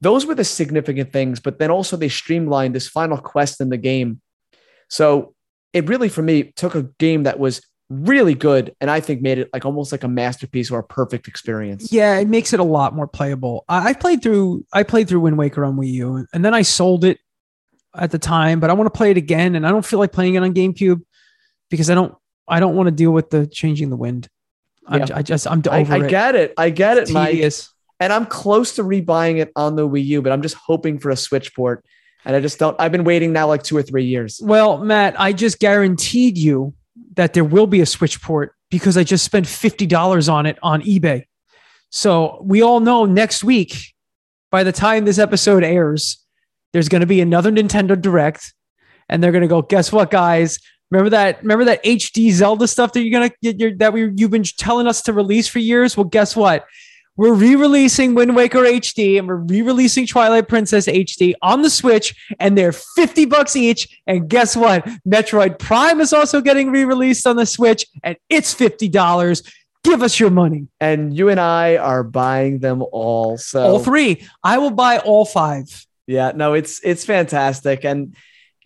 Those were the significant things, but then also they streamlined this final quest in the game. So it really, for me, took a game that was really good and I think made it like almost like a masterpiece or a perfect experience. Yeah, it makes it a lot more playable. I, played through I played through Wind Waker on Wii U, and then I sold it at the time, but I want to play it again, and I don't feel like playing it on GameCube because I don't I don't want to deal with the changing the wind. Yeah. I just I'm I, over I it. get it. I get it, It's Mike. tedious. And I'm close to rebuying it on the Wii U, but I'm just hoping for a Switch port. And I just don't. I've been waiting now like two or three years. Well, Matt, I just guaranteed you that there will be a Switch port because I just spent fifty dollars on it on eBay. So we all know next week, by the time this episode airs, there's going to be another Nintendo Direct, and they're going to go. Guess what, guys? Remember that? Remember that HD Zelda stuff that you're gonna you're, that we you've been telling us to release for years? Well, guess what? We're re-releasing Wind Waker HD and we're re-releasing Twilight Princess HD on the Switch, and they're 50 bucks each. And guess what? Metroid Prime is also getting re-released on the Switch, and it's $50. Give us your money. And you and I are buying them all. So all three. I will buy all five. Yeah, no, it's it's fantastic. And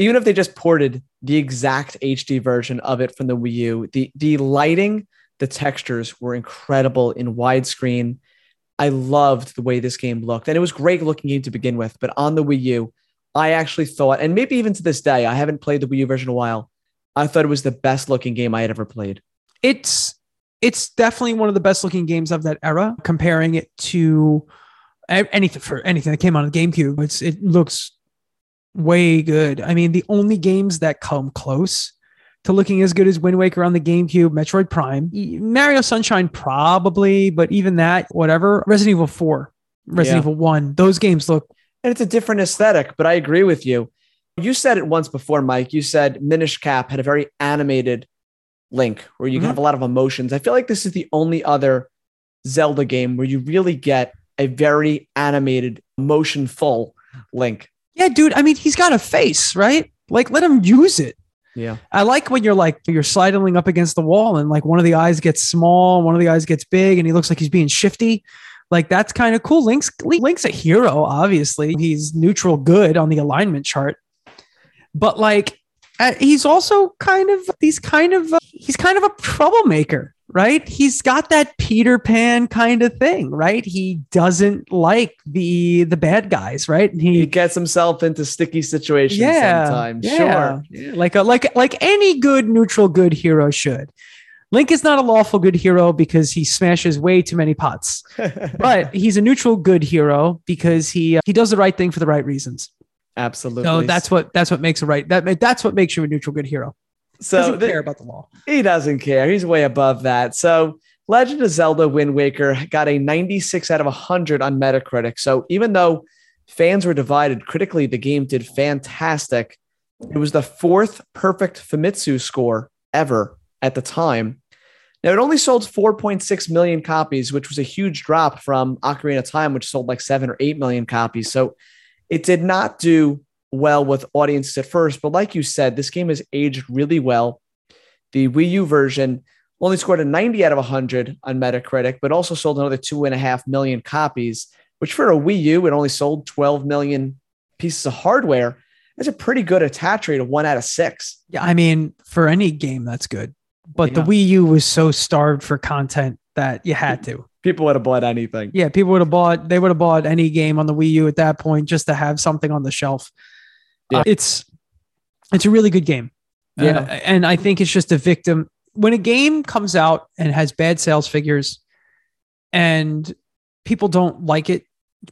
even if they just ported the exact HD version of it from the Wii U, the the lighting, the textures were incredible in widescreen. I loved the way this game looked, and it was great looking game to begin with. But on the Wii U, I actually thought, and maybe even to this day, I haven't played the Wii U version in a while. I thought it was the best looking game I had ever played. It's it's definitely one of the best looking games of that era. Comparing it to anything for anything that came out on the GameCube, it's it looks way good. I mean, the only games that come close to looking as good as Wind Waker on the GameCube, Metroid Prime, Mario Sunshine probably, but even that, whatever. Resident Evil 4, Resident yeah. Evil 1, those games look. And it's a different aesthetic, but I agree with you. You said it once before, Mike. You said Minish Cap had a very animated link where you mm-hmm. have a lot of emotions. I feel like this is the only other Zelda game where you really get a very animated, motion full link. Yeah, dude. I mean, he's got a face, right? Like, let him use it. Yeah. I like when you're like, you're sliding up against the wall and like one of the eyes gets small, one of the eyes gets big, and he looks like he's being shifty. Like, that's kind of cool. Link's, Link's a hero, obviously. He's neutral good on the alignment chart. But like, uh, he's also kind of, he's kind of, uh, he's kind of a troublemaker right? He's got that Peter Pan kind of thing, right? He doesn't like the the bad guys, right? He, he gets himself into sticky situations yeah, sometimes. Yeah. Sure. Yeah. Like a like like any good neutral good hero should. Link is not a lawful good hero because he smashes way too many pots. *laughs* but he's a neutral good hero because he uh, he does the right thing for the right reasons. Absolutely. So that's what that's what makes a right that that's what makes you a neutral good hero. So doesn't care about the law. He doesn't care. He's way above that. So Legend of Zelda Wind Waker got a 96 out of 100 on Metacritic. So even though fans were divided critically, the game did fantastic. It was the fourth perfect Famitsu score ever at the time. Now, it only sold 4.6 million copies, which was a huge drop from Ocarina of Time, which sold like seven or eight million copies. So it did not do well with audiences at first, but like you said, this game has aged really well. The Wii U version only scored a 90 out of 100 on Metacritic, but also sold another two and a half million copies, which for a Wii U, it only sold 12 million pieces of hardware. That's a pretty good attach rate of one out of six. Yeah, I mean, for any game, that's good. But yeah. the Wii U was so starved for content that you had to. People would have bought anything. Yeah, people would have bought, they would have bought any game on the Wii U at that point just to have something on the shelf. Yeah. Uh, it's it's a really good game. Yeah. Uh, and I think it's just a victim when a game comes out and has bad sales figures and people don't like it,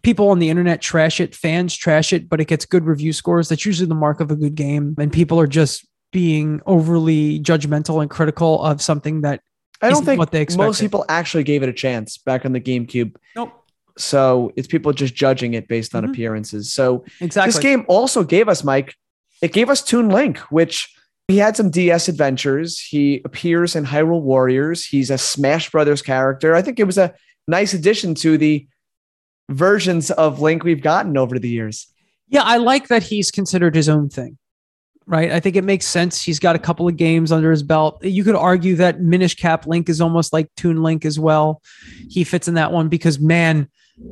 people on the internet trash it, fans trash it, but it gets good review scores. That's usually the mark of a good game. And people are just being overly judgmental and critical of something that I don't think what they expected. most people actually gave it a chance back on the GameCube. Nope. So it's people just judging it based on mm-hmm. appearances. So exactly. this game also gave us, Mike, it gave us Toon Link, which he had some DS adventures. He appears in Hyrule Warriors. He's a Smash Brothers character. I think it was a nice addition to the versions of Link we've gotten over the years. Yeah, I like that he's considered his own thing. Right. I think it makes sense. He's got a couple of games under his belt. You could argue that Minish Cap Link is almost like Toon Link as well. He fits in that one because, man,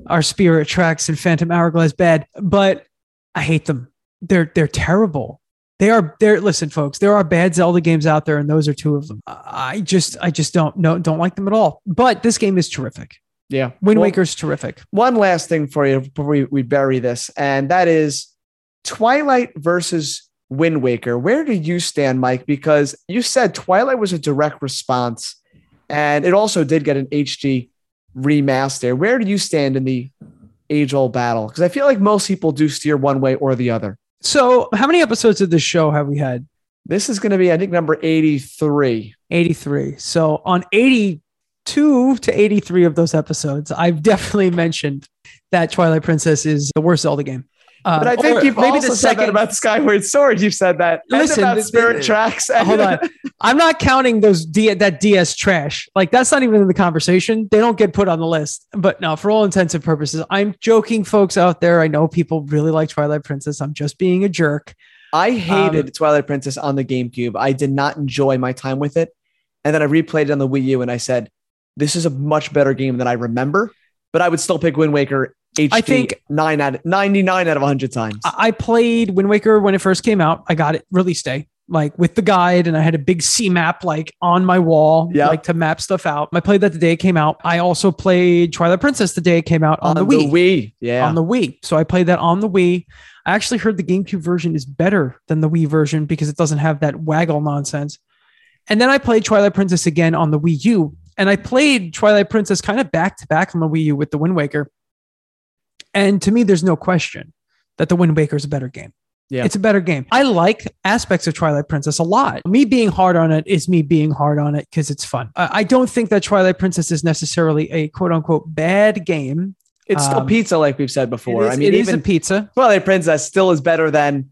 our spirit tracks and Phantom Hourglass bad, but I hate them. They're they're terrible. They are they're listen, folks, there are bad Zelda games out there, and those are two of them. I just I just don't no don't like them at all. But this game is terrific. Yeah. Wind well, Waker's terrific. One last thing for you before we, we bury this, and that is Twilight versus Wind Waker. Where do you stand, Mike? Because you said Twilight was a direct response, and it also did get an HD remaster. Where do you stand in the age old battle? Because I feel like most people do steer one way or the other. So, how many episodes of this show have we had? This is going to be, I think, number 83. 83. So, on 82 to 83 of those episodes, I've definitely mentioned that Twilight Princess is the worst Zelda game. Uh, but I think you've maybe also the second, said that about Skyward Sword. You've said that. Listen, and about Spirit the, Tracks. hold on, *laughs* I'm not counting those D, that DS trash. Like that's not even in the conversation. They don't get put on the list. But no, for all intents and purposes, I'm joking, folks out there. I know people really like Twilight Princess. I'm just being a jerk. I hated um, Twilight Princess on the GameCube. I did not enjoy my time with it. And then I replayed it on the Wii U, and I said, this is a much better game than I remember, but I would still pick Wind Waker HD I think- nine out of 99 out of 100 times. I played Wind Waker when it first came out. I got it release day, like with the guide, and I had a big sea map like on my wall, Yeah. like to map stuff out. I played that the day it came out. I also played Twilight Princess the day it came out on, the Wii. Yeah. On the Wii. So I played that on the Wii. I actually heard the GameCube version is better than the Wii version because it doesn't have that waggle nonsense. And then I played Twilight Princess again on the Wii U. And I played Twilight Princess kind of back to back on the Wii U with the Wind Waker. And to me, there's no question that the Wind Waker is a better game. Yeah. It's a better game. I like aspects of Twilight Princess a lot. Me being hard on it is me being hard on it because it's fun. I, don't think that Twilight Princess is necessarily a quote unquote bad game. it's still um, pizza, like we've said before. Is- I mean, it is even a pizza. Twilight Princess still is better than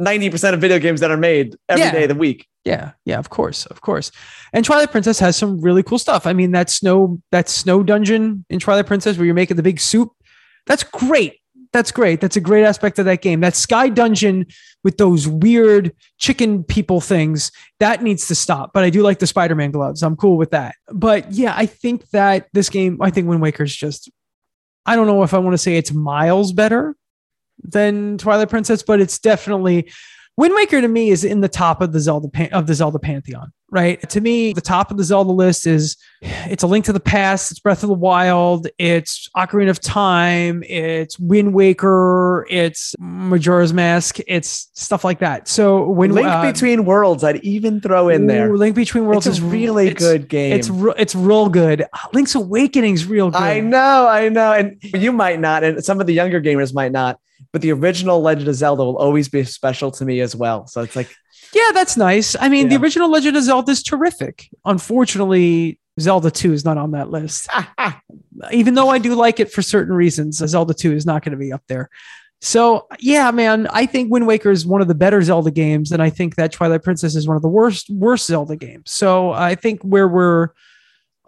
90% of video games that are made every day Yeah. of the week. Yeah, yeah, of course, of course. And Twilight Princess has some really cool stuff. I mean, that snow that snow dungeon in Twilight Princess where you're making the big soup, that's great. That's great. That's a great aspect of that game. That sky dungeon with those weird chicken people things, that needs to stop. But I do like the Spider-Man gloves. I'm cool with that. But yeah, I think that this game, I think Wind Waker's just I don't know if I want to say it's miles better than Twilight Princess, but it's definitely Wind Waker to me is in the top of the Zelda of the Zelda pantheon, right? To me, the top of the Zelda list is it's a Link to the Past, it's Breath of the Wild, it's Ocarina of Time, it's Wind Waker, it's Majora's Mask, it's stuff like that. So when Link uh, Between Worlds, I'd even throw in there. Link Between Worlds is really it's- good game. It's re- it's real good. Link's Awakening's real good. I know, I know. And you might not, and some of the younger gamers might not, but the original Legend of Zelda will always be special to me as well. So it's like, Yeah, that's nice. I mean, Yeah. the original Legend of Zelda is terrific. Unfortunately, Zelda 2 is not on that list. *laughs* Even though I do like it for certain reasons, Zelda 2 is not going to be up there. So, yeah, man, I think Wind Waker is one of the better Zelda games, and I think that Twilight Princess is one of the worst worst Zelda games. So, I think where we're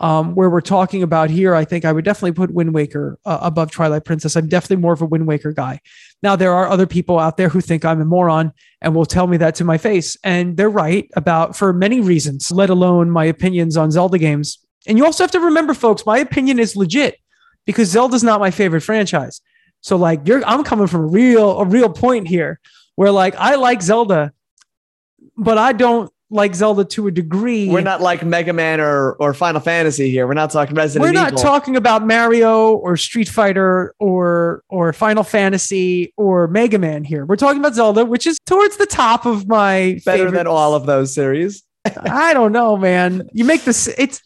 um, where we're talking about here, I think I would definitely put Wind Waker uh, above Twilight Princess. I'm definitely more of a Wind Waker guy. Now, there are other people out there who think I'm a moron and will tell me that to my face. And they're right about for many reasons, let alone my opinions on Zelda games. And you also have to remember, folks, my opinion is legit because Zelda's not my favorite franchise. So like you're I'm coming from a real a real point here where like I like Zelda, but I don't like Zelda to a degree. we're not like Mega Man or, or Final Fantasy here. We're not talking Resident we're not Evil. talking about Mario or Street Fighter or or Final Fantasy or Mega Man here. We're talking about Zelda, which is towards the top of my better favorite than all of those series. I don't know, man. You make this it's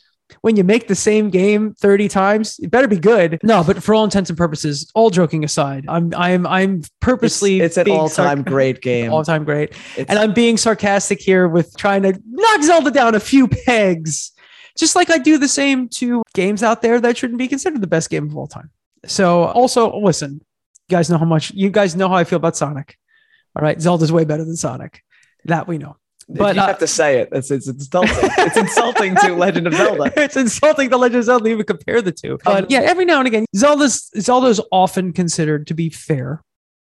when you make the same game 30 times, it better be good. No, but for all intents and purposes, all joking aside, I'm I'm I'm purposely it's an all time sarc- great *laughs* game. all-time great. It's- And I'm being sarcastic here with trying to knock Zelda down a few pegs. Just like I do the same to games out there that shouldn't be considered the best game of all time. So also listen, you guys know how much you guys know how I feel about Sonic. All right, Zelda's way better than Sonic. That we know. If but, you uh, have to say it. It's, it's insulting. it's insulting to *laughs* Legend of Zelda. it's insulting to Legend of Zelda to even compare the two. But yeah, every now and again, Zelda's Zelda is often considered to be fair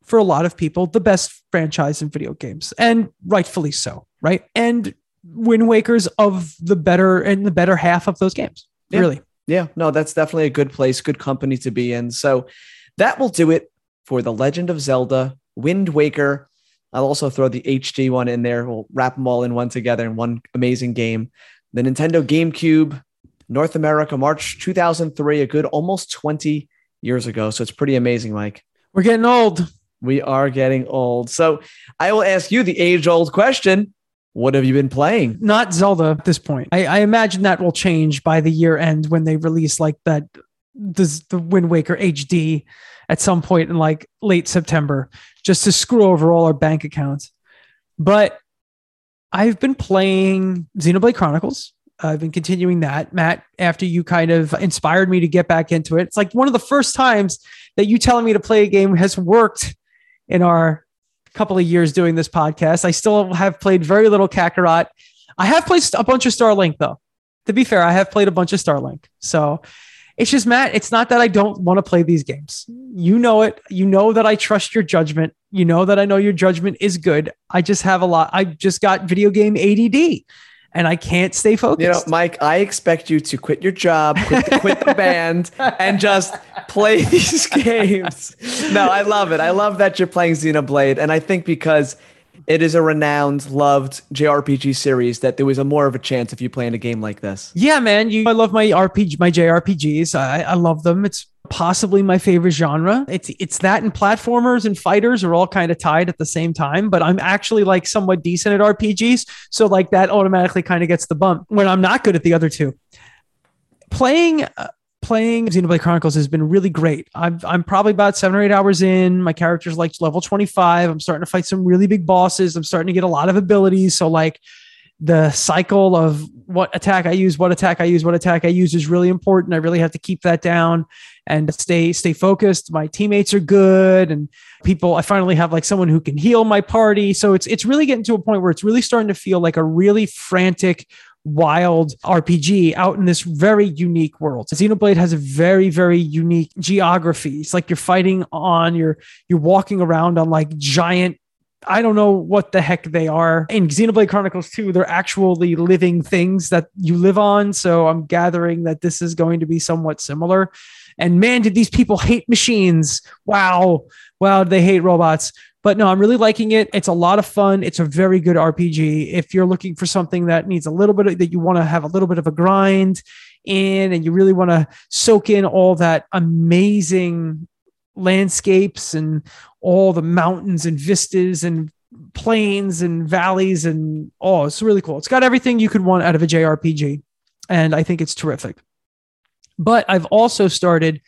for a lot of people, the best franchise in video games, and rightfully so, right? And Wind Waker's of the better and the better half of those games. Yeah. Really. Yeah, no, that's definitely a good place, good company to be in. So that will do it for The Legend of Zelda Wind Waker. I'll also throw the HD one in there. We'll wrap them all in one together in one amazing game. The Nintendo GameCube, North America, March 2003, a good almost 20 years ago. So it's pretty amazing, Mike. We're getting old. We are getting old. So I will ask you the age old question What have you been playing? Not Zelda at this point. I, I imagine that will change by the year end when they release like that the, the Wind Waker HD at some point in like late September, just to screw over all our bank accounts. But I've been playing Xenoblade Chronicles. I've been continuing that, Matt. After you kind of inspired me to get back into it, it's like one of the first times that you telling me to play a game has worked in our couple of years doing this podcast. I still have played very little Kakarot. I have played a bunch of Starlink though. To be fair, I have played a bunch of Starlink. So it's just Matt, it's not that I don't want to play these games. You know it. You know that I trust your judgment. You know that I know your judgment is good. I just have a lot. I just got video game ADD. and I can't stay focused. You know, Mike, I expect you to quit your job, quit the, quit the band, and just play these *laughs* games. No, I love it. I love that you're playing Xenoblade. And I think because it is a renowned, loved JRPG series that there was a more of a chance if you play in a game like this. Yeah, man. You, I love my RPG, my JRPGs. I, I love them. It's possibly my favorite genre. It's it's that and platformers and fighters are all kind of tied at the same time, but I'm actually like somewhat decent at RPGs, so like that automatically kind of gets the bump when I'm not good at the other two. Playing uh, playing Xenoblade Chronicles has been really great. I'm I'm probably about 7 or 8 hours in. My character's like level 25. I'm starting to fight some really big bosses. I'm starting to get a lot of abilities, so like the cycle of what attack I use, what attack I use, what attack I use is really important. I really have to keep that down and stay stay focused. My teammates are good and people I finally have like someone who can heal my party. So it's it's really getting to a point where it's really starting to feel like a really frantic wild RPG out in this very unique world. Xenoblade has a very, very unique geography. It's like you're fighting on, you're you're walking around on like giant I don't know what the heck they are. In Xenoblade Chronicles 2, they're actually living things that you live on. So I'm gathering that this is going to be somewhat similar. And man, did these people hate machines. Wow. Wow, they hate robots. But no, I'm really liking it. It's a lot of fun. It's a very good RPG. If you're looking for something that needs a little bit of, that you want to have a little bit of a grind in and you really want to soak in all that amazing landscapes and all the mountains and vistas and plains and valleys and oh it's really cool it's got everything you could want out of a jrpg and i think it's terrific but i've also started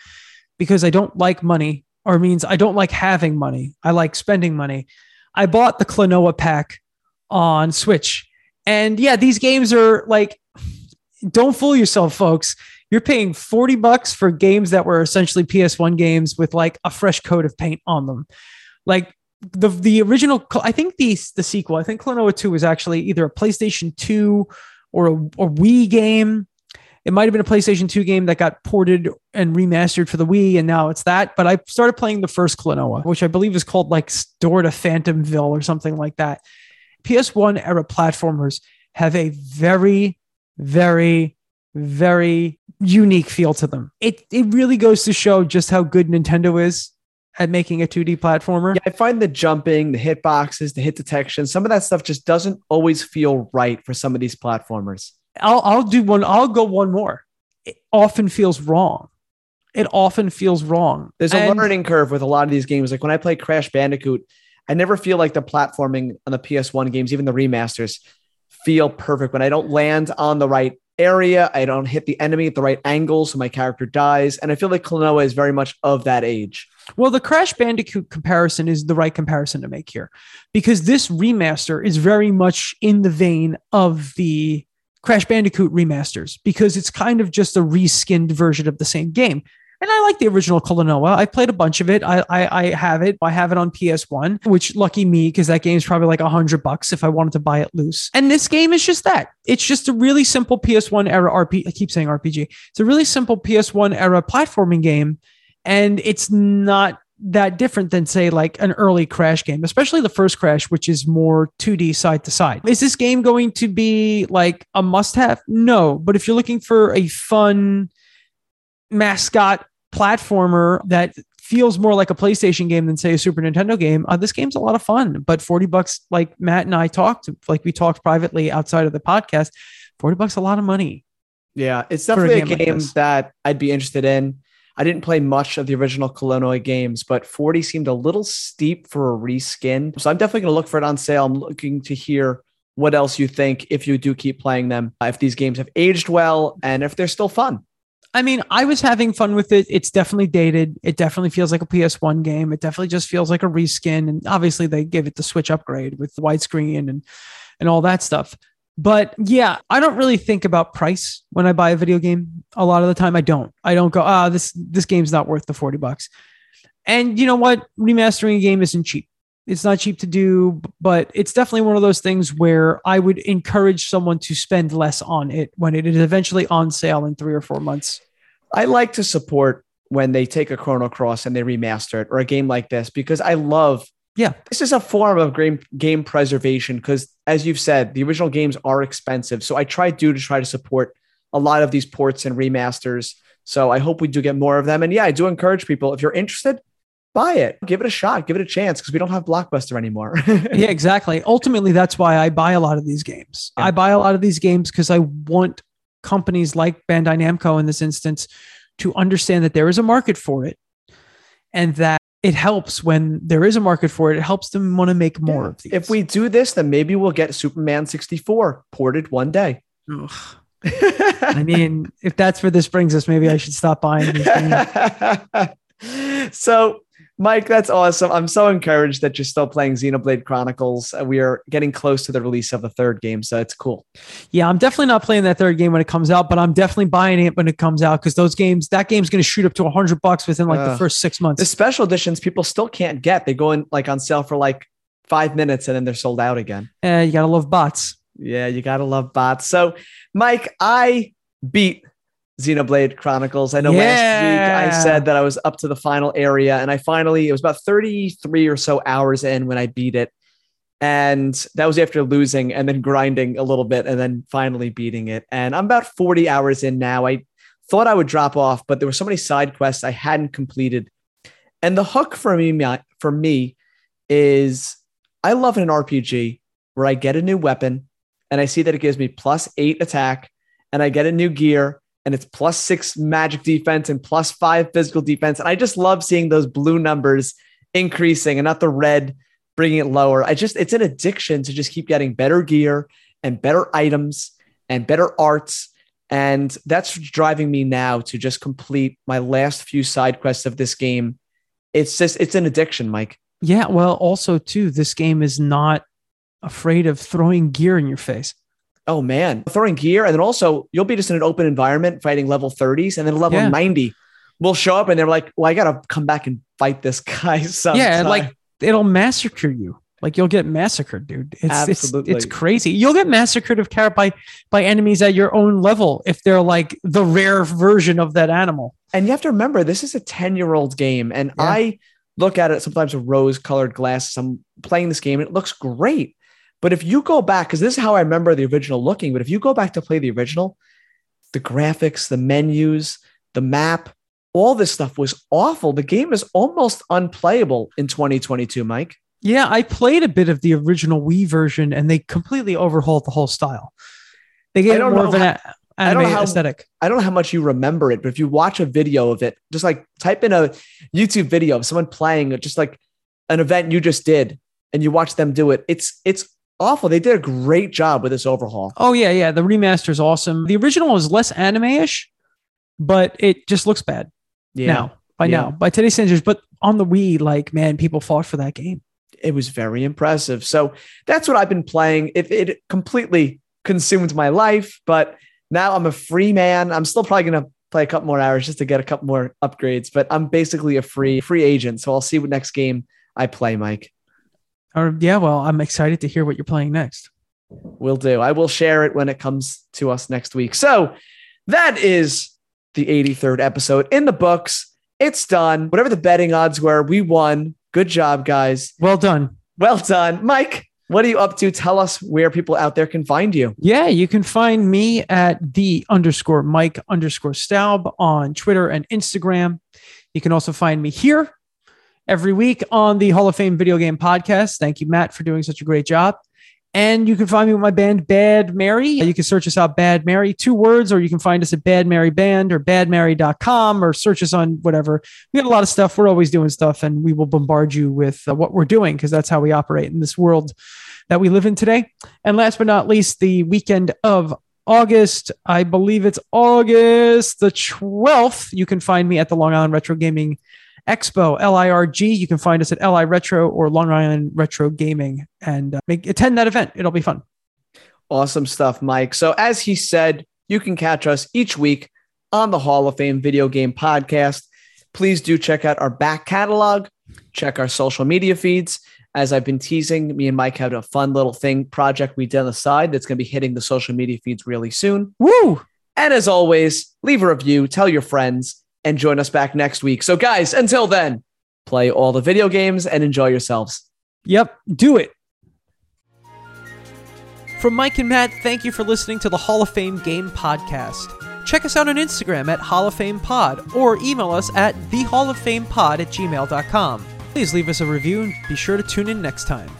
because i don't like money or means i don't like having money i like spending money i bought the klonoa pack on switch and yeah these games are like don't fool yourself folks you're paying 40 bucks for games that were essentially PS1 games with like a fresh coat of paint on them. Like the the original I think the the sequel, I think Klonoa 2 was actually either a PlayStation 2 or a, a Wii game. It might have been a PlayStation 2 game that got ported and remastered for the Wii, and now it's that. But I started playing the first Klonoa, which I believe is called like Store to Phantomville or something like that. PS1 era platformers have a very, very, very unique feel to them. It it really goes to show just how good Nintendo is at making a 2D platformer. Yeah, I find the jumping, the hitboxes, the hit detection, some of that stuff just doesn't always feel right for some of these platformers. I'll I'll do one. I'll go one more. It often feels wrong. It often feels wrong. There's a and, learning curve with a lot of these games. Like when I play Crash Bandicoot, I never feel like the platforming on the PS1 games, even the remasters, feel perfect when I don't land on the right area. I don't hit the enemy at the right angle, so my character dies. And I feel like Klonoa is very much of that age. Well, the Crash Bandicoot comparison is the right comparison to make here because this remaster is very much in the vein of the Crash Bandicoot remasters because it's kind of just a reskinned version of the same game. And I like the original Klonoa. I played a bunch of it. I, I, I have it. I have it on PS1, which lucky me because that game's probably like a hundred bucks if I wanted to buy it loose. And this game is just that. It's just a really simple PS1 era RPG. I keep saying RPG. It's a really simple PS1 era platforming game, and it's not that different than say like an early crash game especially the first crash which is more 2d side to side is this game going to be like a must have no but if you're looking for a fun mascot platformer that feels more like a PlayStation game than say a Super Nintendo game. Uh, this game's a lot of fun, but 40 bucks, like Matt and I talked, like we talked privately outside of the podcast, 40 bucks, a lot of money. Yeah, it's definitely a game, a game like that I'd be interested in. I didn't play much of the original Klonoa games, but 40 seemed a little steep for a reskin. So I'm definitely going to look for it on sale. I'm looking to hear what else you think if you do keep playing them, uh, if these games have aged well and if they're still fun. I mean, I was having fun with it. It's definitely dated. It definitely feels like a PS1 game. It definitely just feels like a reskin. And obviously, they give it the Switch upgrade with the widescreen and and all that stuff. But yeah, I don't really think about price when I buy a video game. A lot of the time, I don't. I don't go, ah, this this game's not worth the forty bucks. And you know what? Remastering a game isn't cheap. It's not cheap to do, but it's definitely one of those things where I would encourage someone to spend less on it when it is eventually on sale in three or four months. I like to support when they take a Chrono Cross and they remaster it or a game like this because I love yeah this is a form of game game preservation because as you've said, the original games are expensive. So I try do to try to support a lot of these ports and remasters. So I hope we do get more of them. And yeah, I do encourage people if you're interested, buy it, give it a shot, give it a chance because we don't have Blockbuster anymore. *laughs* yeah, exactly. Ultimately, that's why I buy a lot of these games. Yeah. I buy a lot of these games because I want companies like Bandai Namco in this instance to understand that there is a market for it and that it helps when there is a market for it. It helps them want to make more yeah. of these. If we do this, then maybe we'll get Superman 64 ported one day. I mean, if that's where this brings us, maybe I should stop buying these games. *laughs* so Mike, that's awesome. I'm so encouraged that you're still playing Xenoblade Chronicles. Uh, we are getting close to the release of the third game, so it's cool. Yeah, I'm definitely not playing that third game when it comes out, but I'm definitely buying it when it comes out because those games, that game's going to shoot up to 100 bucks within like uh, the first six months. The special editions people still can't get. They go in like on sale for like five minutes and then they're sold out again. Yeah, you gotta love bots. Yeah, you gotta love bots. So, Mike, I beat Xenoblade Chronicles. I know yeah. last week I said that I was up to the final area, and I finally, it was about 33 or so hours in when I beat it. And that was after losing and then grinding a little bit and then finally beating it. And I'm about 40 hours in now. I thought I would drop off, but there were so many side quests I hadn't completed. And the hook for me, for me is I love an RPG where I get a new weapon and I see that it gives me plus eight attack and I get a new gear and it's plus six magic defense and plus five physical defense. And I just love seeing those blue numbers increasing and not the red bringing it lower. I just, it's an addiction to just keep getting better gear and better items and better arts. And that's driving me now to just complete my last few side quests of this game. It's just, it's an addiction, Mike. Yeah. Well, also, too, this game is not afraid of throwing gear in your face oh man, throwing gear. And then also you'll be just in an open environment fighting level 30s and then level yeah. 90 will show up and they're like, well, I got to come back and fight this *laughs* guy. Sometime. Yeah. Like it'll massacre you. Like you'll get massacred, dude. It's, Absolutely. it's, it's crazy. You'll get massacred of car by, by enemies at your own level if they're like the rare version of that animal. And you have to remember, this is a 10 year old game. And yeah. I look at it sometimes with rose colored glasses. I'm playing this game and it looks great. But if you go back, because this is how I remember the original looking, but if you go back to play the original, the graphics, the menus, the map, all this stuff was awful. The game is almost unplayable in 2022, Mike. Yeah, I played a bit of the original Wii version and they completely overhauled the whole style. They gave it more of an how, anime I how, aesthetic. I don't know how much you remember it, but if you watch a video of it, just like type in a YouTube video of someone playing just like an event you just did and you watch them do it, it's it's awful. They did a great job with this overhaul. Oh yeah, yeah. The remaster is awesome. The original was less anime-ish, but it just looks bad. Yeah. Now, by yeah. now, by today's standards. But on the Wii, like man, people fought for that game. It was very impressive. So that's what I've been playing. It, it completely consumed my life, but now I'm a free man. I'm still probably gonna play a couple more hours just to get a couple more upgrades, but I'm basically a free free agent. So I'll see what next game I play, Mike. Or yeah, well, I'm excited to hear what you're playing next. Will do. I will share it when it comes to us next week. So that is the 83rd episode in the books. It's done. Whatever the betting odds were, we won. Good job, guys. Well done. Well done. Mike, what are you up to? Tell us where people out there can find you. Yeah, you can find me at the underscore Mike underscore Staub on Twitter and Instagram. You can also find me here every week on the Hall of Fame Video Game Podcast. Thank you, Matt, for doing such a great job. And you can find me with my band Bad Mary. You can search us out Bad Mary, two words, or you can find us at Bad Mary Band or badmary.com or search us on whatever. We got a lot of stuff. We're always doing stuff and we will bombard you with uh, what we're doing because that's how we operate in this world that we live in today. And last but not least, the weekend of August, I believe it's August the 12th. You can find me at the Long Island Retro Gaming Expo, LIRG. You can find us at LI Retro or Long Island Retro Gaming and uh, make, attend that event. It'll be fun. Awesome stuff, Mike. So, as he said, you can catch us each week on the Hall of Fame Video Game Podcast. Please do check out our back catalog, check our social media feeds. As I've been teasing, me and Mike have a fun little thing project we did on the side that's going to be hitting the social media feeds really soon. Woo! And as always, leave a review, tell your friends, and join us back next week. So, guys, until then, play all the video games and enjoy yourselves. Yep, do it. From Mike and Matt, thank you for listening to the Hall of Fame Game Podcast. Check us out on Instagram at Hall of Fame Pod or email us at thehalloffamepod at gmail.com. Please leave us a review and be sure to tune in next time.